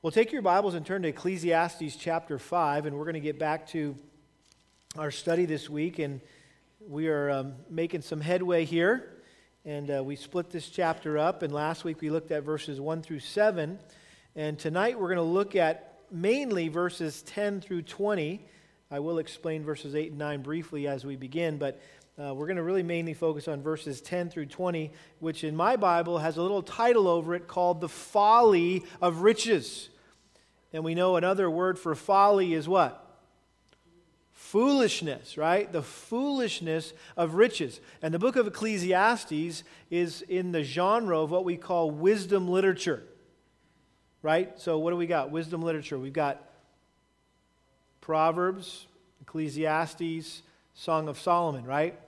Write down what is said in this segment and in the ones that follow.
Well, take your Bibles and turn to Ecclesiastes chapter 5, and we're going to get back to our study this week. And we are um, making some headway here. And uh, we split this chapter up. And last week we looked at verses 1 through 7. And tonight we're going to look at mainly verses 10 through 20. I will explain verses 8 and 9 briefly as we begin, but uh, we're going to really mainly focus on verses 10 through 20, which in my Bible has a little title over it called The Folly of Riches. And we know another word for folly is what? Foolishness, right? The foolishness of riches. And the book of Ecclesiastes is in the genre of what we call wisdom literature, right? So, what do we got? Wisdom literature. We've got Proverbs, Ecclesiastes, Song of Solomon, right?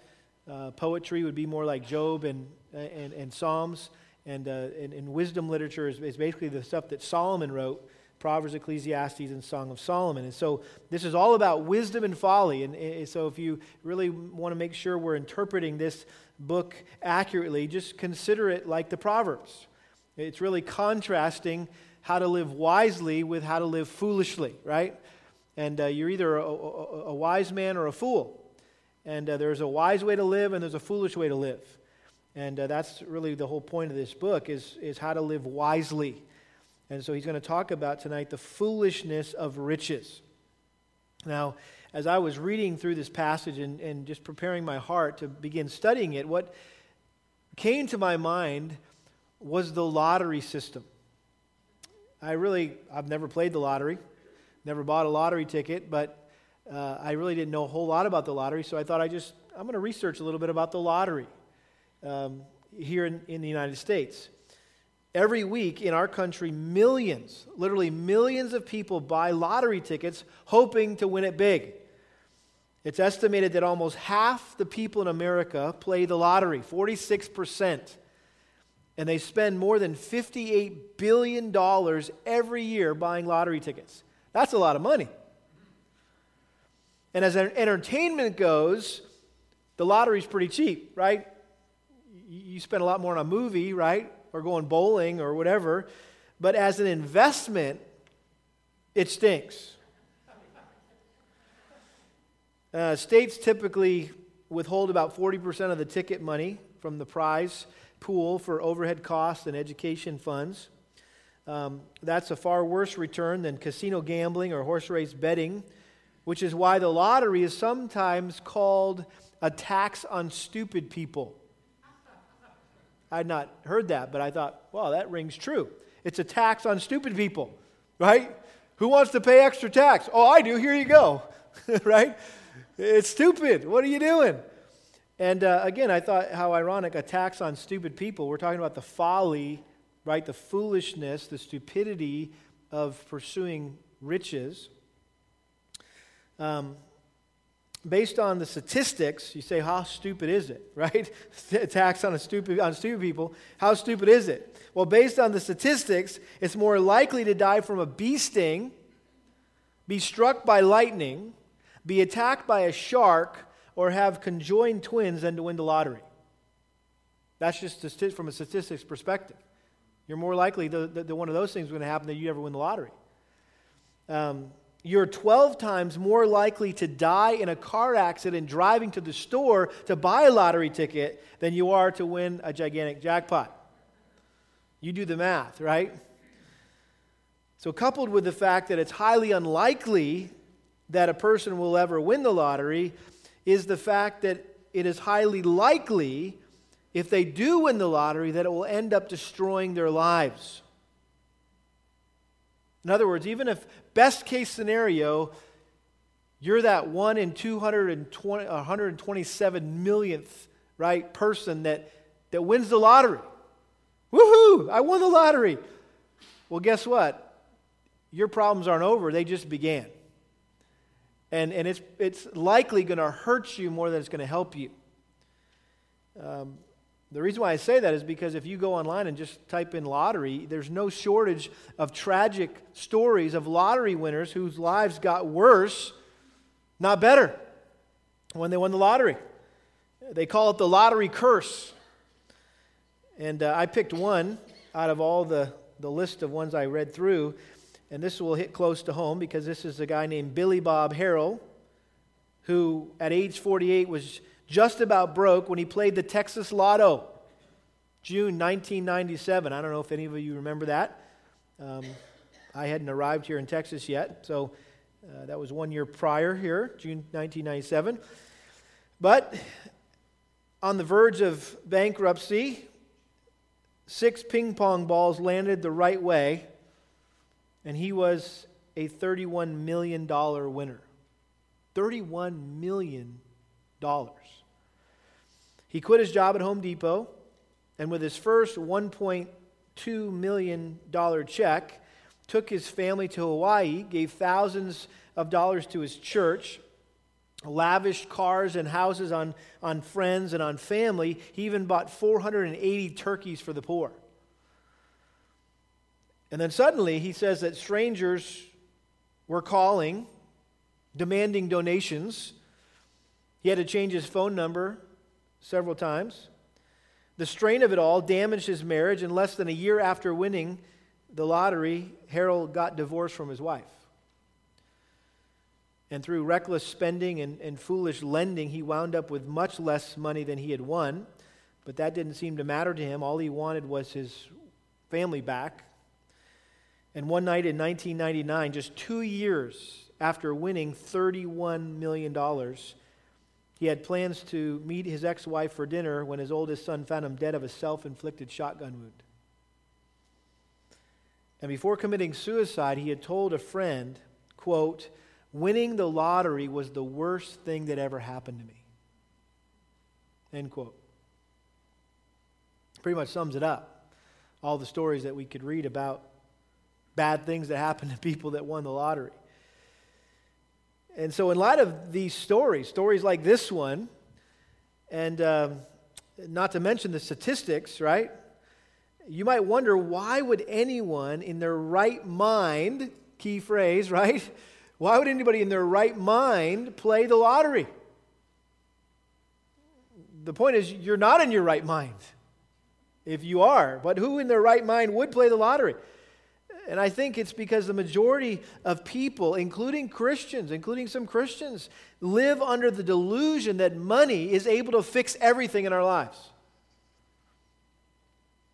Uh, poetry would be more like Job and, and, and Psalms. And, uh, and, and, wisdom literature is, is basically the stuff that Solomon wrote Proverbs, Ecclesiastes, and Song of Solomon. And so this is all about wisdom and folly. And, and so if you really want to make sure we're interpreting this book accurately, just consider it like the Proverbs. It's really contrasting how to live wisely with how to live foolishly, right? And uh, you're either a, a, a, wise man or a fool. And uh, there's a wise way to live and there's a foolish way to live. And uh, that's really the whole point of this book is, is how to live wisely. And so he's going to talk about tonight the foolishness of riches. Now, as I was reading through this passage and, and just preparing my heart to begin studying it, what came to my mind was the lottery system. I really, I've never played the lottery, never bought a lottery ticket, but uh, I really didn't know a whole lot about the lottery, so I thought I just, I'm going to research a little bit about the lottery um, here in, in the United States. Every week in our country, millions, literally millions of people buy lottery tickets hoping to win it big. It's estimated that almost half the people in America play the lottery, 46%. And they spend more than $58 billion every year buying lottery tickets. That's a lot of money. And as an entertainment goes, the lottery's pretty cheap, right? You spend a lot more on a movie, right? Or going bowling or whatever. But as an investment, it stinks. Uh, states typically withhold about 40% of the ticket money from the prize pool for overhead costs and education funds. Um, that's a far worse return than casino gambling or horse race betting which is why the lottery is sometimes called a tax on stupid people. I had not heard that, but I thought, well, that rings true. It's a tax on stupid people, right? Who wants to pay extra tax? Oh, I do. Here you go, right? It's stupid. What are you doing? And uh, again, I thought how ironic a tax on stupid people. We're talking about the folly, right? The foolishness, the stupidity of pursuing riches. Um, based on the statistics, you say, how stupid is it, right? Attacks on, stupid, on stupid people. How stupid is it? Well, based on the statistics, it's more likely to die from a bee sting, be struck by lightning, be attacked by a shark, or have conjoined twins than to win the lottery. That's just from a statistics perspective. You're more likely that one of those things is going to happen than you ever win the lottery. Um, you're 12 times more likely to die in a car accident driving to the store to buy a lottery ticket than you are to win a gigantic jackpot. You do the math, right? So, coupled with the fact that it's highly unlikely that a person will ever win the lottery, is the fact that it is highly likely, if they do win the lottery, that it will end up destroying their lives. In other words, even if best case scenario, you're that one in 220, 127 millionth, right, person that, that wins the lottery. Woohoo! I won the lottery. Well, guess what? Your problems aren't over, they just began. And, and it's, it's likely going to hurt you more than it's going to help you. Um, the reason why I say that is because if you go online and just type in lottery, there's no shortage of tragic stories of lottery winners whose lives got worse, not better, when they won the lottery. They call it the lottery curse. And uh, I picked one out of all the, the list of ones I read through. And this will hit close to home because this is a guy named Billy Bob Harrell, who at age 48 was just about broke when he played the Texas Lotto, June 1997. I don't know if any of you remember that. Um, I hadn't arrived here in Texas yet, so uh, that was one year prior here, June 1997. But on the verge of bankruptcy, six ping pong balls landed the right way, and he was a $31 million winner. $31 million. He quit his job at Home Depot, and with his first $1.2 million check, took his family to Hawaii, gave thousands of dollars to his church, lavished cars and houses on, on friends and on family. He even bought 480 turkeys for the poor. And then suddenly he says that strangers were calling, demanding donations. He had to change his phone number several times. The strain of it all damaged his marriage, and less than a year after winning the lottery, Harrell got divorced from his wife. And through reckless spending and, and foolish lending, he wound up with much less money than he had won. But that didn't seem to matter to him. All he wanted was his family back. And one night in 1999, just two years after winning $31 million, he had plans to meet his ex wife for dinner when his oldest son found him dead of a self inflicted shotgun wound. And before committing suicide, he had told a friend, quote, winning the lottery was the worst thing that ever happened to me. End quote. Pretty much sums it up. All the stories that we could read about bad things that happened to people that won the lottery. And so, in light of these stories, stories like this one, and um, not to mention the statistics, right? You might wonder why would anyone in their right mind, key phrase, right? Why would anybody in their right mind play the lottery? The point is, you're not in your right mind if you are. But who in their right mind would play the lottery? And I think it's because the majority of people, including Christians, including some Christians, live under the delusion that money is able to fix everything in our lives.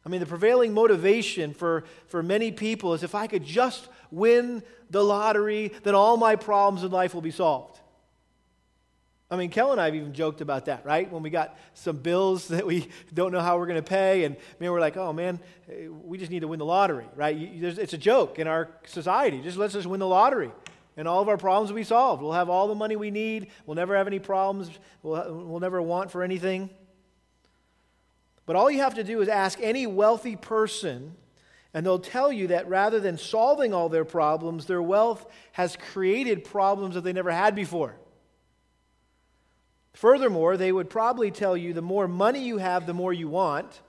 I mean, the prevailing motivation for, for many people is if I could just win the lottery, then all my problems in life will be solved. I mean, Kel and I have even joked about that, right? When we got some bills that we don't know how we're going to pay, and man, we're like, oh man, we just need to win the lottery, right? It's a joke in our society. Just let's just win the lottery, and all of our problems will be solved. We'll have all the money we need. We'll never have any problems. We'll, we'll never want for anything. But all you have to do is ask any wealthy person, and they'll tell you that rather than solving all their problems, their wealth has created problems that they never had before. Furthermore, they would probably tell you the more money you have, the more you want.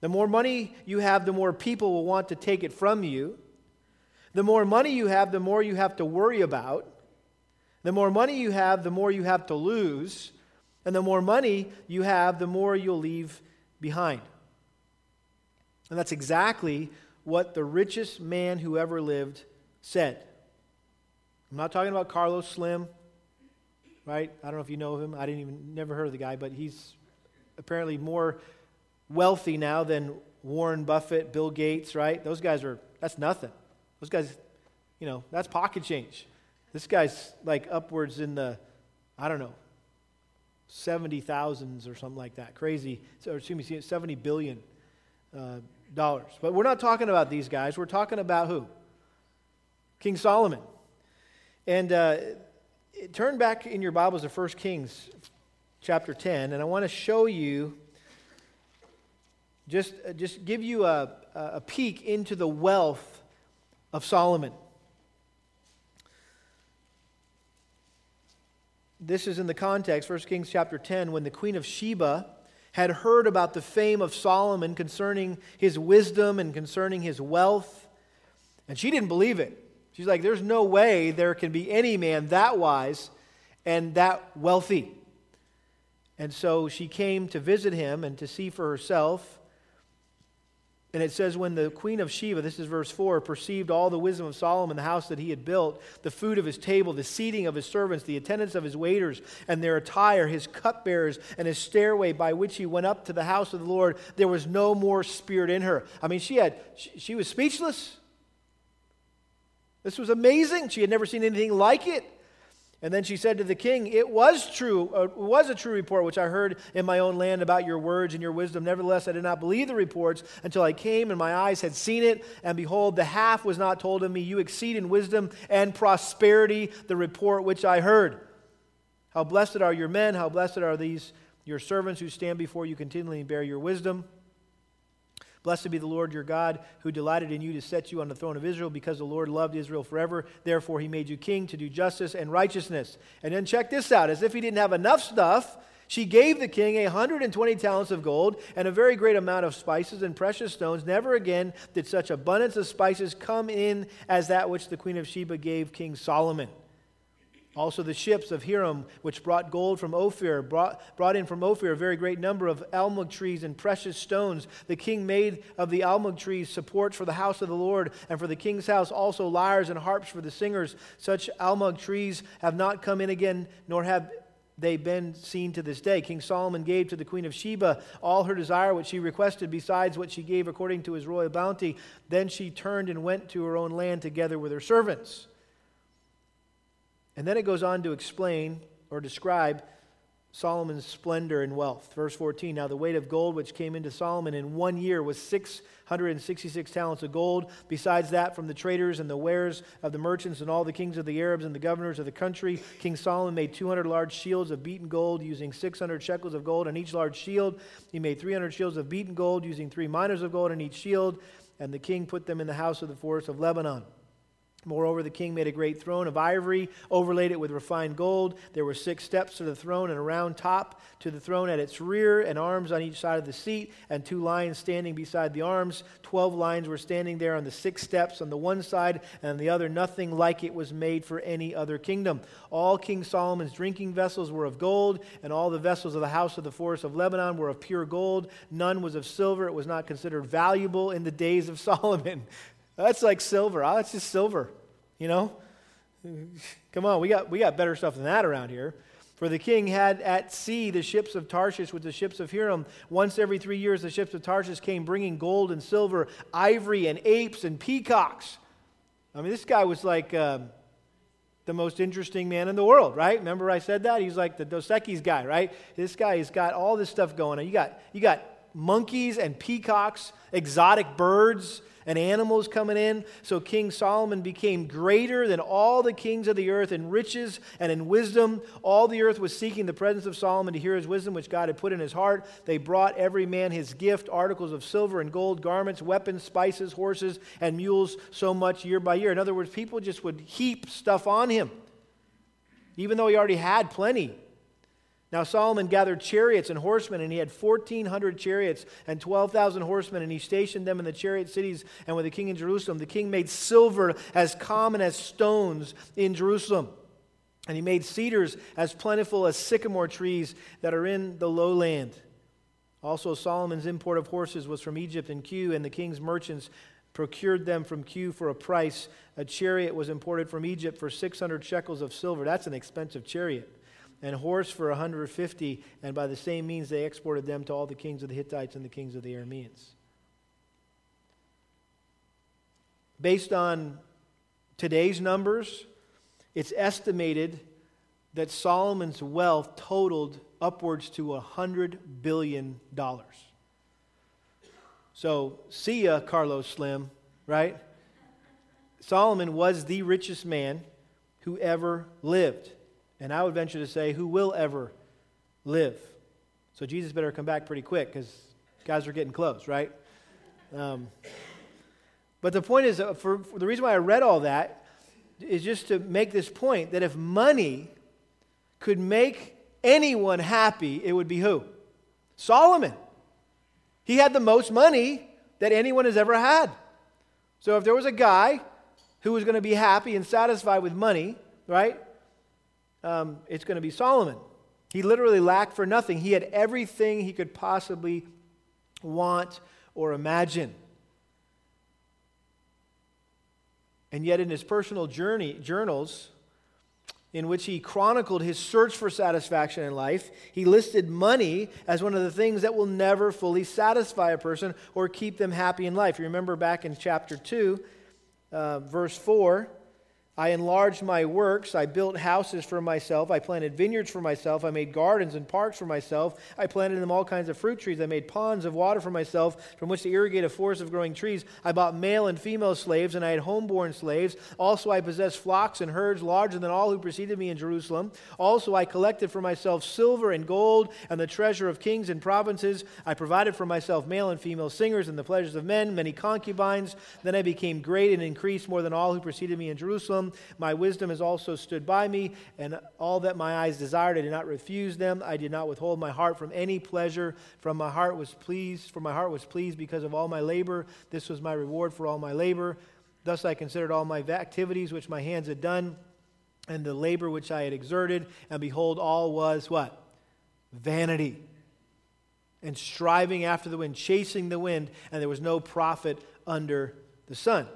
The more money you have, the more people will want to take it from you. The more money you have, the more you have to worry about. The more money you have, the more you have to lose. And the more money you have, the more you'll leave behind. And that's exactly what the richest man who ever lived said. I'm not talking about Carlos Slim right? I don't know if you know him. I didn't even never heard of the guy, but he's apparently more wealthy now than Warren Buffett, Bill Gates, right? Those guys are that's nothing. Those guys, you know, that's pocket change. This guy's like upwards in the I don't know, 70 thousands or something like that. Crazy. Or excuse me, 70 billion uh, dollars. But we're not talking about these guys. We're talking about who? King Solomon. And uh, turn back in your Bibles to 1 Kings chapter 10, and I want to show you, just, uh, just give you a, a peek into the wealth of Solomon. This is in the context, 1 Kings chapter 10, when the queen of Sheba had heard about the fame of Solomon concerning his wisdom and concerning his wealth, and she didn't believe it. She's like, there's no way there can be any man that wise and that wealthy. And so she came to visit him and to see for herself. And it says, When the queen of Sheba, this is verse 4, perceived all the wisdom of Solomon, the house that he had built, the food of his table, the seating of his servants, the attendance of his waiters, and their attire, his cupbearers, and his stairway by which he went up to the house of the Lord, there was no more spirit in her. I mean, she had, she, she was speechless. This was amazing. She had never seen anything like it. And then she said to the king, It was true, uh, it was a true report which I heard in my own land about your words and your wisdom. Nevertheless, I did not believe the reports until I came and my eyes had seen it. And behold, the half was not told of me. You exceed in wisdom and prosperity the report which I heard. How blessed are your men, how blessed are these your servants who stand before you continually and bear your wisdom. Blessed be the Lord your God, who delighted in you to set you on the throne of Israel, because the Lord loved Israel forever. Therefore, he made you king to do justice and righteousness. And then check this out as if he didn't have enough stuff. She gave the king a 120 talents of gold and a very great amount of spices and precious stones. Never again did such abundance of spices come in as that which the queen of Sheba gave King Solomon. Also, the ships of Hiram, which brought gold from Ophir, brought, brought in from Ophir a very great number of almug trees and precious stones. The king made of the almug trees supports for the house of the Lord, and for the king's house also lyres and harps for the singers. Such almug trees have not come in again, nor have they been seen to this day. King Solomon gave to the queen of Sheba all her desire which she requested, besides what she gave according to his royal bounty. Then she turned and went to her own land together with her servants. And then it goes on to explain or describe Solomon's splendor and wealth. Verse 14 Now the weight of gold which came into Solomon in one year was 666 talents of gold. Besides that, from the traders and the wares of the merchants and all the kings of the Arabs and the governors of the country, King Solomon made 200 large shields of beaten gold using 600 shekels of gold on each large shield. He made 300 shields of beaten gold using three minas of gold on each shield. And the king put them in the house of the forest of Lebanon. Moreover, the king made a great throne of ivory, overlaid it with refined gold. There were six steps to the throne, and a round top to the throne at its rear, and arms on each side of the seat, and two lions standing beside the arms. Twelve lions were standing there on the six steps on the one side, and on the other, nothing like it was made for any other kingdom. All King Solomon's drinking vessels were of gold, and all the vessels of the house of the forest of Lebanon were of pure gold. None was of silver. It was not considered valuable in the days of Solomon. That's like silver. Oh, that's just silver, you know? Come on, we got, we got better stuff than that around here. For the king had at sea the ships of Tarshish with the ships of Hiram. Once every three years, the ships of Tarshish came bringing gold and silver, ivory and apes and peacocks. I mean, this guy was like um, the most interesting man in the world, right? Remember I said that? He's like the Dos Equis guy, right? This guy has got all this stuff going on. You got, you got monkeys and peacocks, exotic birds and animals coming in. So King Solomon became greater than all the kings of the earth in riches and in wisdom. All the earth was seeking the presence of Solomon to hear his wisdom, which God had put in his heart. They brought every man his gift articles of silver and gold, garments, weapons, spices, horses, and mules, so much year by year. In other words, people just would heap stuff on him, even though he already had plenty. Now Solomon gathered chariots and horsemen, and he had 1,400 chariots and 12,000 horsemen, and he stationed them in the chariot cities and with the king in Jerusalem. The king made silver as common as stones in Jerusalem. And he made cedars as plentiful as sycamore trees that are in the lowland. Also, Solomon's import of horses was from Egypt and Kue, and the king's merchants procured them from Kue for a price. A chariot was imported from Egypt for 600 shekels of silver. That's an expensive chariot and horse for 150, and by the same means they exported them to all the kings of the Hittites and the kings of the Arameans. Based on today's numbers, it's estimated that Solomon's wealth totaled upwards to $100 billion. So, see ya, Carlos Slim, right? Solomon was the richest man who ever lived and I would venture to say, who will ever live. So Jesus better come back pretty quick because guys are getting close, right? Um, but the point is, uh, for, for the reason why I read all that is just to make this point that if money could make anyone happy, it would be who? Solomon. He had the most money that anyone has ever had. So if there was a guy who was going to be happy and satisfied with money, right? um, it's going to be Solomon. He literally lacked for nothing. He had everything he could possibly want or imagine. And yet, in his personal journey, journals, in which he chronicled his search for satisfaction in life, he listed money as one of the things that will never fully satisfy a person or keep them happy in life. You remember back in chapter 2, uh, verse 4, I enlarged my works. I built houses for myself. I planted vineyards for myself. I made gardens and parks for myself. I planted in them all kinds of fruit trees. I made ponds of water for myself from which to irrigate a forest of growing trees. I bought male and female slaves, and I had homeborn slaves. Also, I possessed flocks and herds larger than all who preceded me in Jerusalem. Also, I collected for myself silver and gold and the treasure of kings and provinces. I provided for myself male and female singers and the pleasures of men, many concubines. Then I became great and increased more than all who preceded me in Jerusalem. My wisdom has also stood by me, and all that my eyes desired, I did not refuse them. I did not withhold my heart from any pleasure. From my heart was pleased, for my heart was pleased because of all my labor. This was my reward for all my labor. Thus I considered all my activities which my hands had done, and the labor which I had exerted, and behold, all was what? Vanity. And striving after the wind, chasing the wind, and there was no profit under the sun.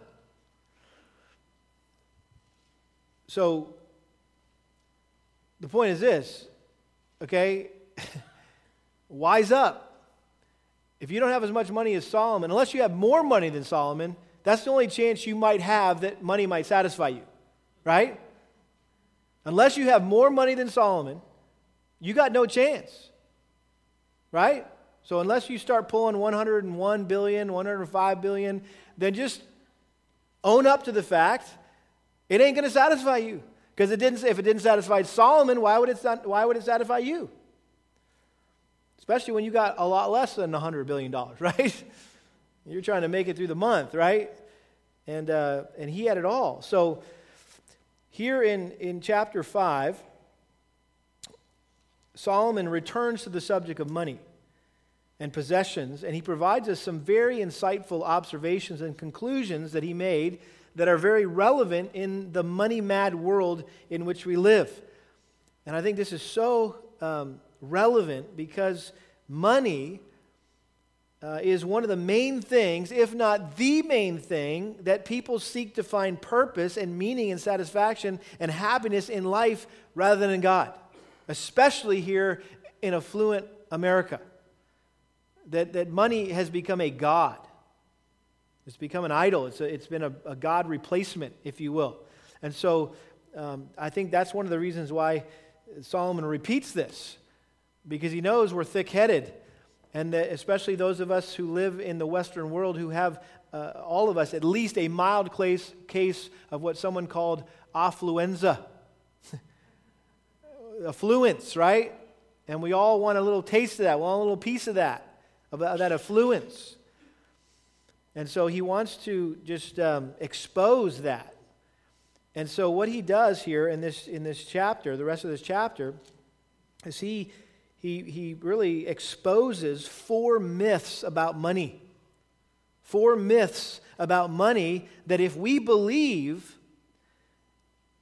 So the point is this, okay? Wise up. If you don't have as much money as Solomon, unless you have more money than Solomon, that's the only chance you might have that money might satisfy you, right? Unless you have more money than Solomon, you got no chance, right? So unless you start pulling 101 billion, 105 billion, then just own up to the fact it ain't going to satisfy you. Because it didn't, if it didn't satisfy Solomon, why would, it, why would it satisfy you? Especially when you got a lot less than $100 billion, right? You're trying to make it through the month, right? And, uh, and he had it all. So here in, in chapter 5, Solomon returns to the subject of money and possessions, and he provides us some very insightful observations and conclusions that he made that are very relevant in the money mad world in which we live. And I think this is so um, relevant because money uh, is one of the main things, if not the main thing, that people seek to find purpose and meaning and satisfaction and happiness in life rather than in God, especially here in affluent America. That, that money has become a God. It's become an idol. It's, a, it's been a, a God replacement, if you will. And so um, I think that's one of the reasons why Solomon repeats this, because he knows we're thick headed. And especially those of us who live in the Western world who have, uh, all of us, at least a mild case, case of what someone called affluenza. Affluence, right? And we all want a little taste of that. We want a little piece of that, of that affluence. And so he wants to just um, expose that. And so what he does here in this, in this chapter, the rest of this chapter, is he, he, he really exposes four myths about money. Four myths about money that if we believe,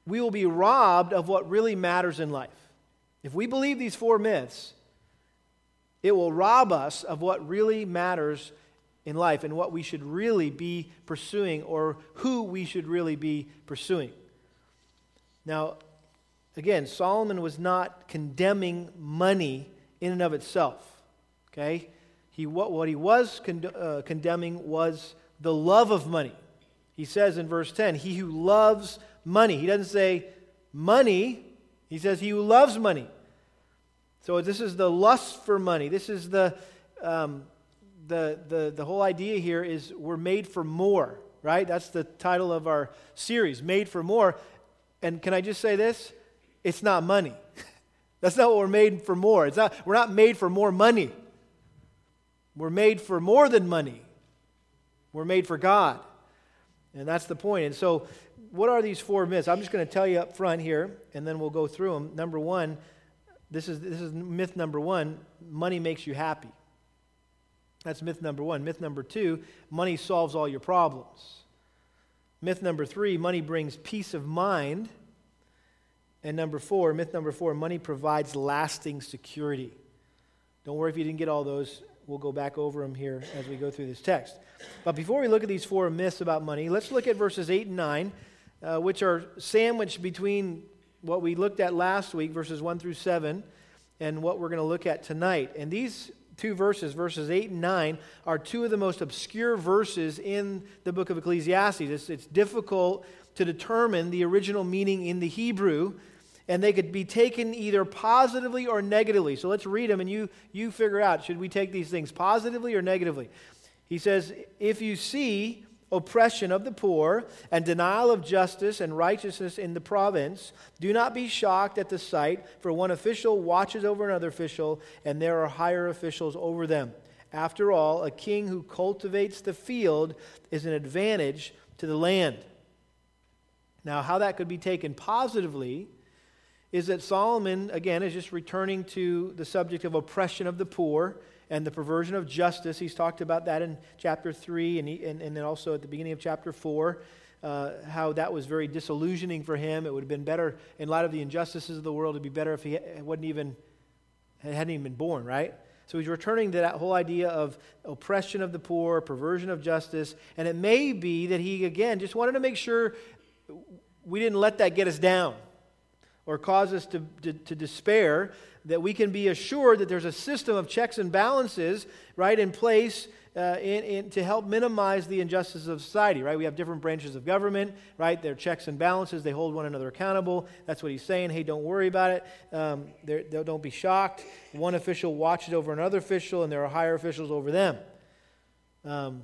we will be robbed of what really matters in life. If we believe these four myths, it will rob us of what really matters in life and what we should really be pursuing or who we should really be pursuing. Now, again, Solomon was not condemning money in and of itself. Okay? He, what, what he was con- uh, condemning was the love of money. He says in verse 10, He who loves money. He doesn't say money, he says he who loves money. So this is the lust for money. This is the. Um, the, the, the whole idea here is we're made for more, right? That's the title of our series, Made for More. And can I just say this? It's not money. That's not what we're made for more. It's not, we're not made for more money. We're made for more than money. We're made for God. And that's the point. And so, what are these four myths? I'm just going to tell you up front here, and then we'll go through them. Number one, this is, this is myth number one money makes you happy. That's myth number one. Myth number two money solves all your problems. Myth number three money brings peace of mind. And number four, myth number four money provides lasting security. Don't worry if you didn't get all those. we'll go back over them here as we go through this text. But before we look at these four myths about money, let's look at verses 8 and 9, uh, which are sandwiched between what we looked at last week, verses 1 through 7, and what we're going to look at tonight. And these two verses, verses 8 and 9, are two of the most obscure verses in the book of Ecclesiastes. It's, it's difficult to determine the original meaning in the Hebrew, and they could be taken either positively or negatively. So let's read them and you, you figure out should we take these things positively or negatively? He says, If you see oppression of the poor and denial of justice and righteousness in the province, do not be shocked at the sight, for one official watches over another official, and there are higher officials over them. After all, a king who cultivates the field is an advantage to the land. Now, how that could be taken positively is that Solomon, again, is just returning to the subject of oppression of the poor and the perversion of justice. He's talked about that in chapter 3 and, he, and, and then also at the beginning of chapter 4. Uh, how that was very disillusioning for him. It would have been better, in light of the injustices of the world, it'd be better if he wasn't even, hadn't even been born, right? So he's returning to that whole idea of oppression of the poor, perversion of justice, and it may be that he, again, just wanted to make sure we didn't let that get us down or cause us to, to, to despair that we can be assured that there's a system of checks and balances, right, in place uh, in, in, to help minimize the injustices of society, right? We have different branches of government, right? They're checks and balances. They hold one another accountable. That's what he's saying. Hey, don't worry about it. Um, don't be shocked. One official watches over another official, and there are higher officials over them. Um,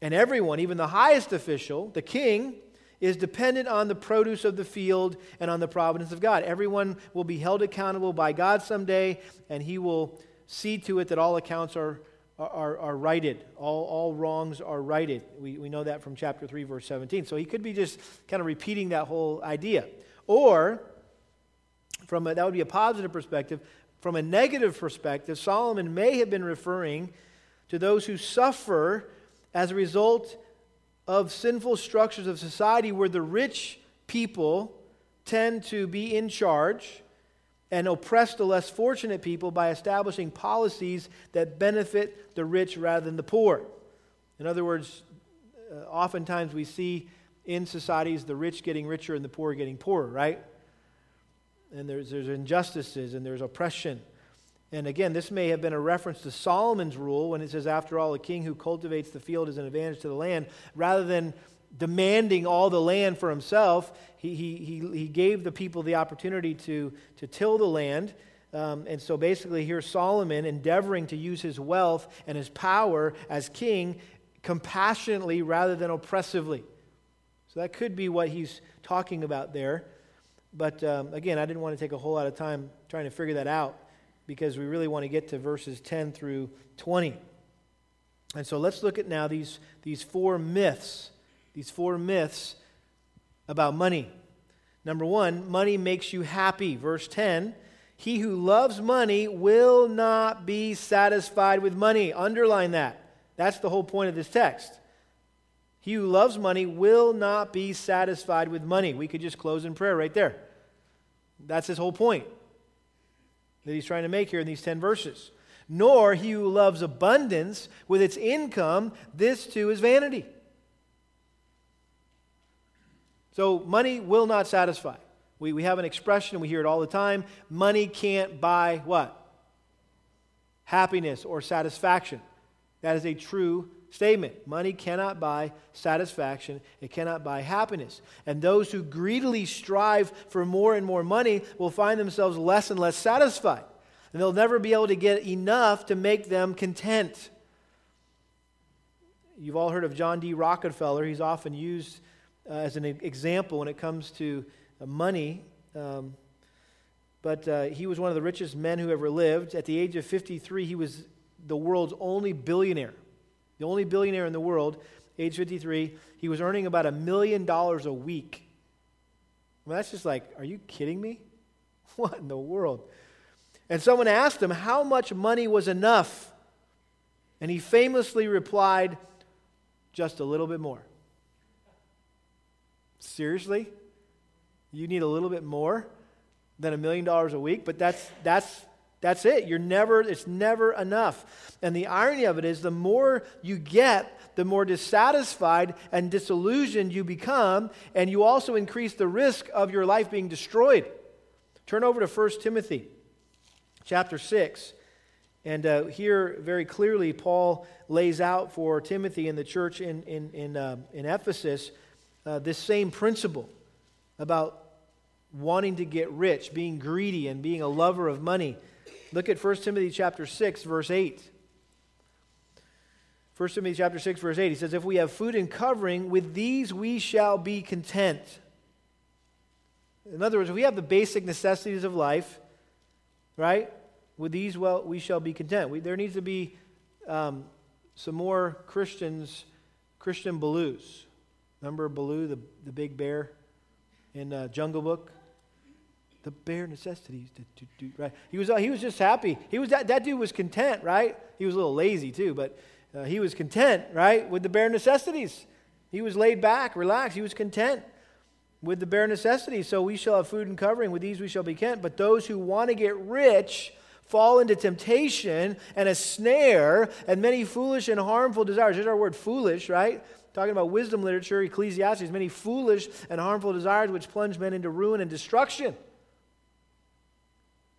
and everyone, even the highest official, the king, is dependent on the produce of the field and on the providence of God. Everyone will be held accountable by God someday, and He will see to it that all accounts are, are, are righted. All, all wrongs are righted. We, we know that from chapter 3, verse 17. So he could be just kind of repeating that whole idea. Or, from a, that would be a positive perspective. From a negative perspective, Solomon may have been referring to those who suffer as a result of sinful structures of society where the rich people tend to be in charge and oppress the less fortunate people by establishing policies that benefit the rich rather than the poor. In other words, uh, oftentimes we see in societies the rich getting richer and the poor getting poorer, right? And there's, there's injustices and there's oppression. And again, this may have been a reference to Solomon's rule when it says, after all, a king who cultivates the field is an advantage to the land. Rather than demanding all the land for himself, he, he, he, he gave the people the opportunity to, to till the land. Um, and so basically, here's Solomon endeavoring to use his wealth and his power as king compassionately rather than oppressively. So that could be what he's talking about there. But um, again, I didn't want to take a whole lot of time trying to figure that out because we really want to get to verses 10 through 20. And so let's look at now these, these four myths, these four myths about money. Number one, money makes you happy. Verse 10 He who loves money will not be satisfied with money. Underline that. That's the whole point of this text. He who loves money will not be satisfied with money. We could just close in prayer right there. That's his whole point that he's trying to make here in these 10 verses. Nor he who loves abundance with its income, this too is vanity. So money will not satisfy. We, we have an expression, we hear it all the time money can't buy what? Happiness or satisfaction. That is a true statement. Money cannot buy satisfaction, it cannot buy happiness. And those who greedily strive for more and more money will find themselves less and less satisfied. And they'll never be able to get enough to make them content. You've all heard of John D. Rockefeller. He's often used uh, as an example when it comes to uh, money. Um, but uh, he was one of the richest men who ever lived. At the age of 53, he was the world's only billionaire the only billionaire in the world, age 53. He was earning about a million dollars a week. Well, that's just like, are you kidding me? What in the world? And someone asked him how much money was enough. And he famously replied, just a little bit more. Seriously? You need a little bit more than a million dollars a week? But that's, that's, That's it. You're never, it's never enough. And the irony of it is the more you get, the more dissatisfied and disillusioned you become, and you also increase the risk of your life being destroyed. Turn over to 1 Timothy chapter 6. And uh, here, very clearly, Paul lays out for Timothy and the church in, in, in, uh, in Ephesus uh, this same principle about wanting to get rich, being greedy, and being a lover of money. Look at 1 Timothy chapter 6, verse 8. 1 Timothy chapter 6, verse 8, he says, If we have food and covering, with these we shall be content. In other words, if we have the basic necessities of life, right? With these, well, we shall be content. We, there needs to be um, some more Christians, Christian Baloo's. Remember Baloo, the, the big bear in uh, Jungle Book? The bare necessities. To, to, right? He was, uh, he was just happy. He was, that, that dude was content, right? He was a little lazy too, but uh, he was content, right, with the bare necessities. He was laid back, relaxed. He was content with the bare necessities. So we shall have food and covering. With these we shall be content. But those who want to get rich fall into temptation and a snare and many foolish and harmful desires. There's our word foolish, right? Talking about wisdom literature, Ecclesiastes, many foolish and harmful desires which plunge men into ruin and destruction.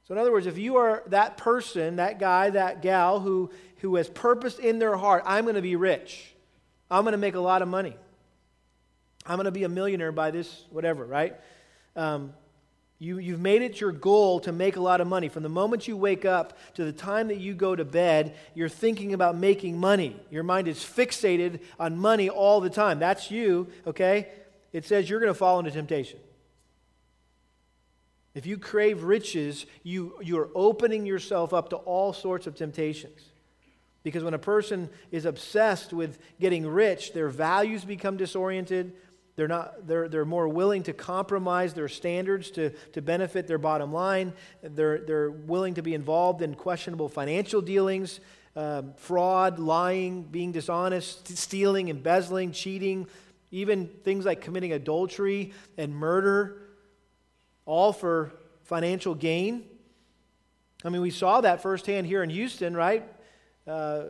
So, in other words, if you are that person, that guy, that gal who, who has purpose in their heart, I'm going to be rich, I'm going to make a lot of money, I'm going to be a millionaire by this, whatever, right? Um, you, you've made it your goal to make a lot of money. From the moment you wake up to the time that you go to bed, you're thinking about making money. Your mind is fixated on money all the time. That's you, okay? It says you're going to fall into temptation. If you crave riches, you, you're opening yourself up to all sorts of temptations. Because when a person is obsessed with getting rich, their values become disoriented, they're, not, they're, they're more willing to compromise their standards to, to benefit their bottom line. They're, they're willing to be involved in questionable financial dealings, um, fraud, lying, being dishonest, stealing, embezzling, cheating, even things like committing adultery and murder, all for financial gain. I mean, we saw that firsthand here in Houston, right? Uh,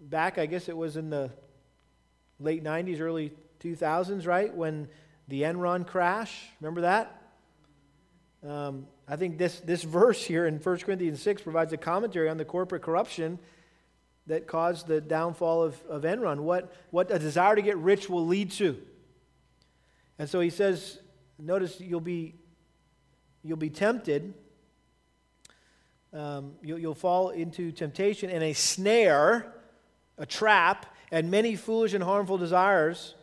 back, I guess it was in the late 90s, early 2000s, right? When the Enron crash, remember that? Um, I think this, this verse here in 1 Corinthians 6 provides a commentary on the corporate corruption that caused the downfall of, of Enron, what, what a desire to get rich will lead to. And so he says, notice you'll be, you'll be tempted, um, you'll, you'll fall into temptation and a snare, a trap, and many foolish and harmful desires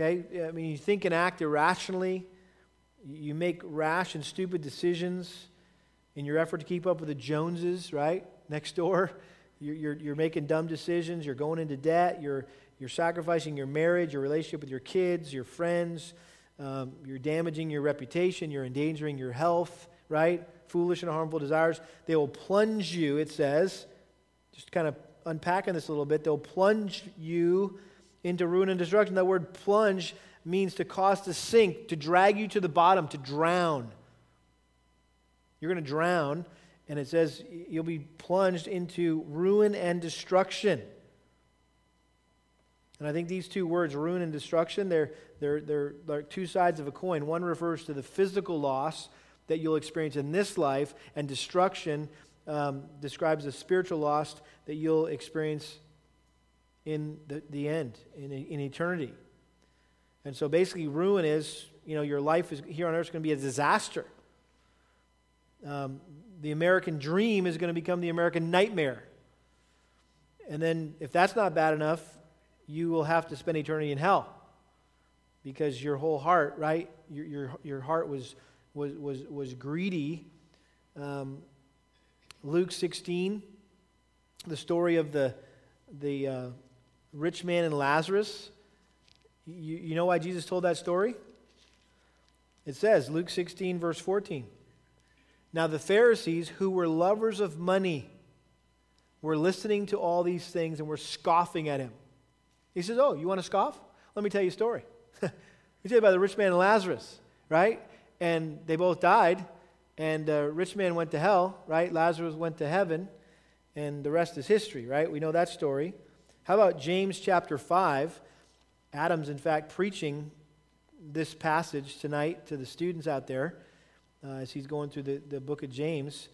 Okay? I mean, you think and act irrationally. You make rash and stupid decisions in your effort to keep up with the Joneses, right? Next door. You're, you're, you're making dumb decisions. You're going into debt. You're, you're sacrificing your marriage, your relationship with your kids, your friends. Um, you're damaging your reputation. You're endangering your health, right? Foolish and harmful desires. They will plunge you, it says, just kind of unpacking this a little bit, they'll plunge you into ruin and destruction. That word plunge means to cause to sink, to drag you to the bottom, to drown. You're going to drown, and it says you'll be plunged into ruin and destruction. And I think these two words, ruin and destruction, they're, they're, they're like two sides of a coin. One refers to the physical loss that you'll experience in this life, and destruction um, describes the spiritual loss that you'll experience in the, the end, in, in eternity. And so basically, ruin is, you know, your life is here on earth is going to be a disaster. Um, the American dream is going to become the American nightmare. And then, if that's not bad enough, you will have to spend eternity in hell because your whole heart, right? Your, your, your heart was, was, was, was greedy. Um, Luke 16, the story of the, the, uh, rich man and Lazarus. You, you know why Jesus told that story? It says, Luke 16, verse 14. Now the Pharisees, who were lovers of money, were listening to all these things and were scoffing at him. He says, Oh, you want to scoff? Let me tell you a story. Let me tell you about the rich man and Lazarus, right? And they both died, and uh, rich man went to hell, right? Lazarus went to heaven, and the rest is history, right? We know that story. How about James chapter 5? Adam's, in fact, preaching this passage tonight to the students out there uh, as he's going through the, the book of James.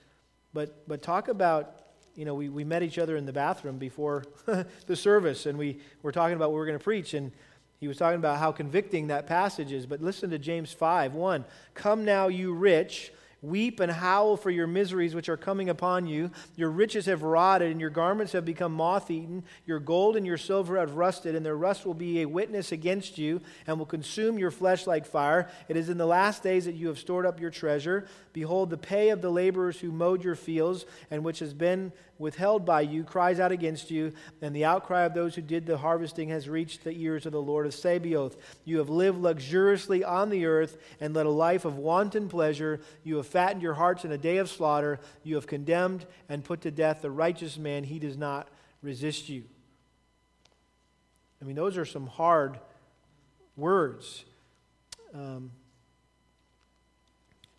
But, but talk about, you know, we, we met each other in the bathroom before the service, and we were talking about what we were going to preach, and he was talking about how convicting that passage is. But listen to James 5 1. Come now, you rich Weep and howl for your miseries which are coming upon you. Your riches have rotted, and your garments have become moth eaten. Your gold and your silver have rusted, and their rust will be a witness against you, and will consume your flesh like fire. It is in the last days that you have stored up your treasure. Behold, the pay of the laborers who mowed your fields, and which has been withheld by you, cries out against you, and the outcry of those who did the harvesting has reached the ears of the Lord of Sabaoth. You have lived luxuriously on the earth, and led a life of wanton pleasure. You have fattened your hearts in a day of slaughter. You have condemned and put to death the righteous man. He does not resist you. I mean, those are some hard words. Um,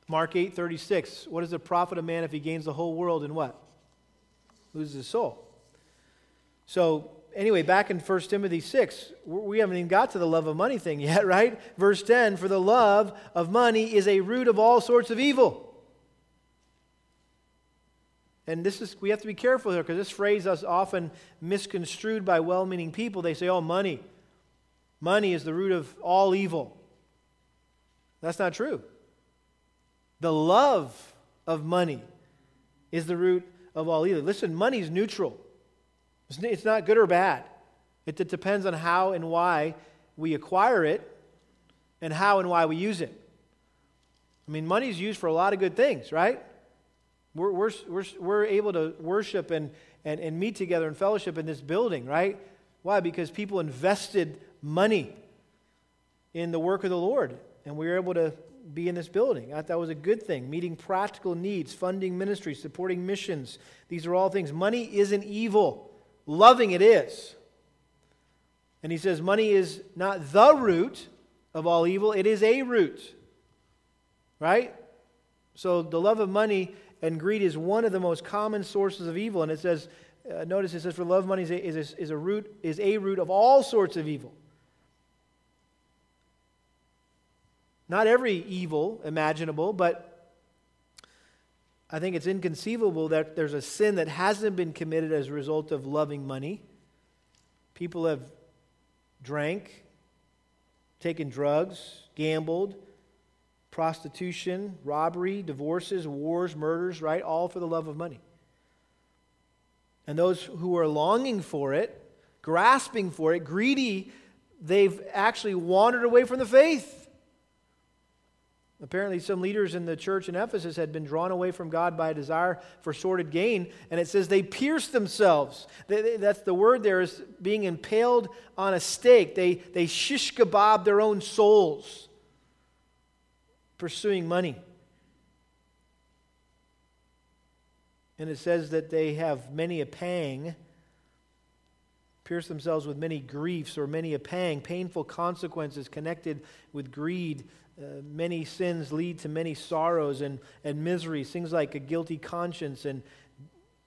Mark 8 36. What is the profit of man if he gains the whole world and what? Loses his soul. So, anyway, back in 1 Timothy 6, we haven't even got to the love of money thing yet, right? Verse 10 For the love of money is a root of all sorts of evil. And this is, we have to be careful here because this phrase is often misconstrued by well meaning people. They say, oh, money. Money is the root of all evil. That's not true. The love of money is the root of all either. Listen, money is neutral. It's not good or bad. It depends on how and why we acquire it and how and why we use it. I mean, money is used for a lot of good things, right? We're, we're, we're, we're able to worship and, and, and meet together in fellowship in this building, right? Why? Because people invested money in the work of the Lord, and we were able to be in this building. I thought that was a good thing. Meeting practical needs, funding ministries, supporting missions. These are all things. Money isn't evil. Loving it is. And he says money is not the root of all evil, it is a root. Right? So the love of money and greed is one of the most common sources of evil. And it says, uh, notice it says, for love of money is a, is, a, is a root is a root of all sorts of evil. Not every evil imaginable, but I think it's inconceivable that there's a sin that hasn't been committed as a result of loving money. People have drank, taken drugs, gambled, prostitution, robbery, divorces, wars, murders, right? All for the love of money. And those who are longing for it, grasping for it, greedy, they've actually wandered away from the faith. Apparently, some leaders in the church in Ephesus had been drawn away from God by a desire for sordid gain, and it says they pierced themselves. They, they, that's the word there is being impaled on a stake. They, they shish kebab their own souls, pursuing money. And it says that they have many a pang, pierce themselves with many griefs or many a pang, painful consequences connected with greed uh, many sins lead to many sorrows and, and miseries, things like a guilty conscience and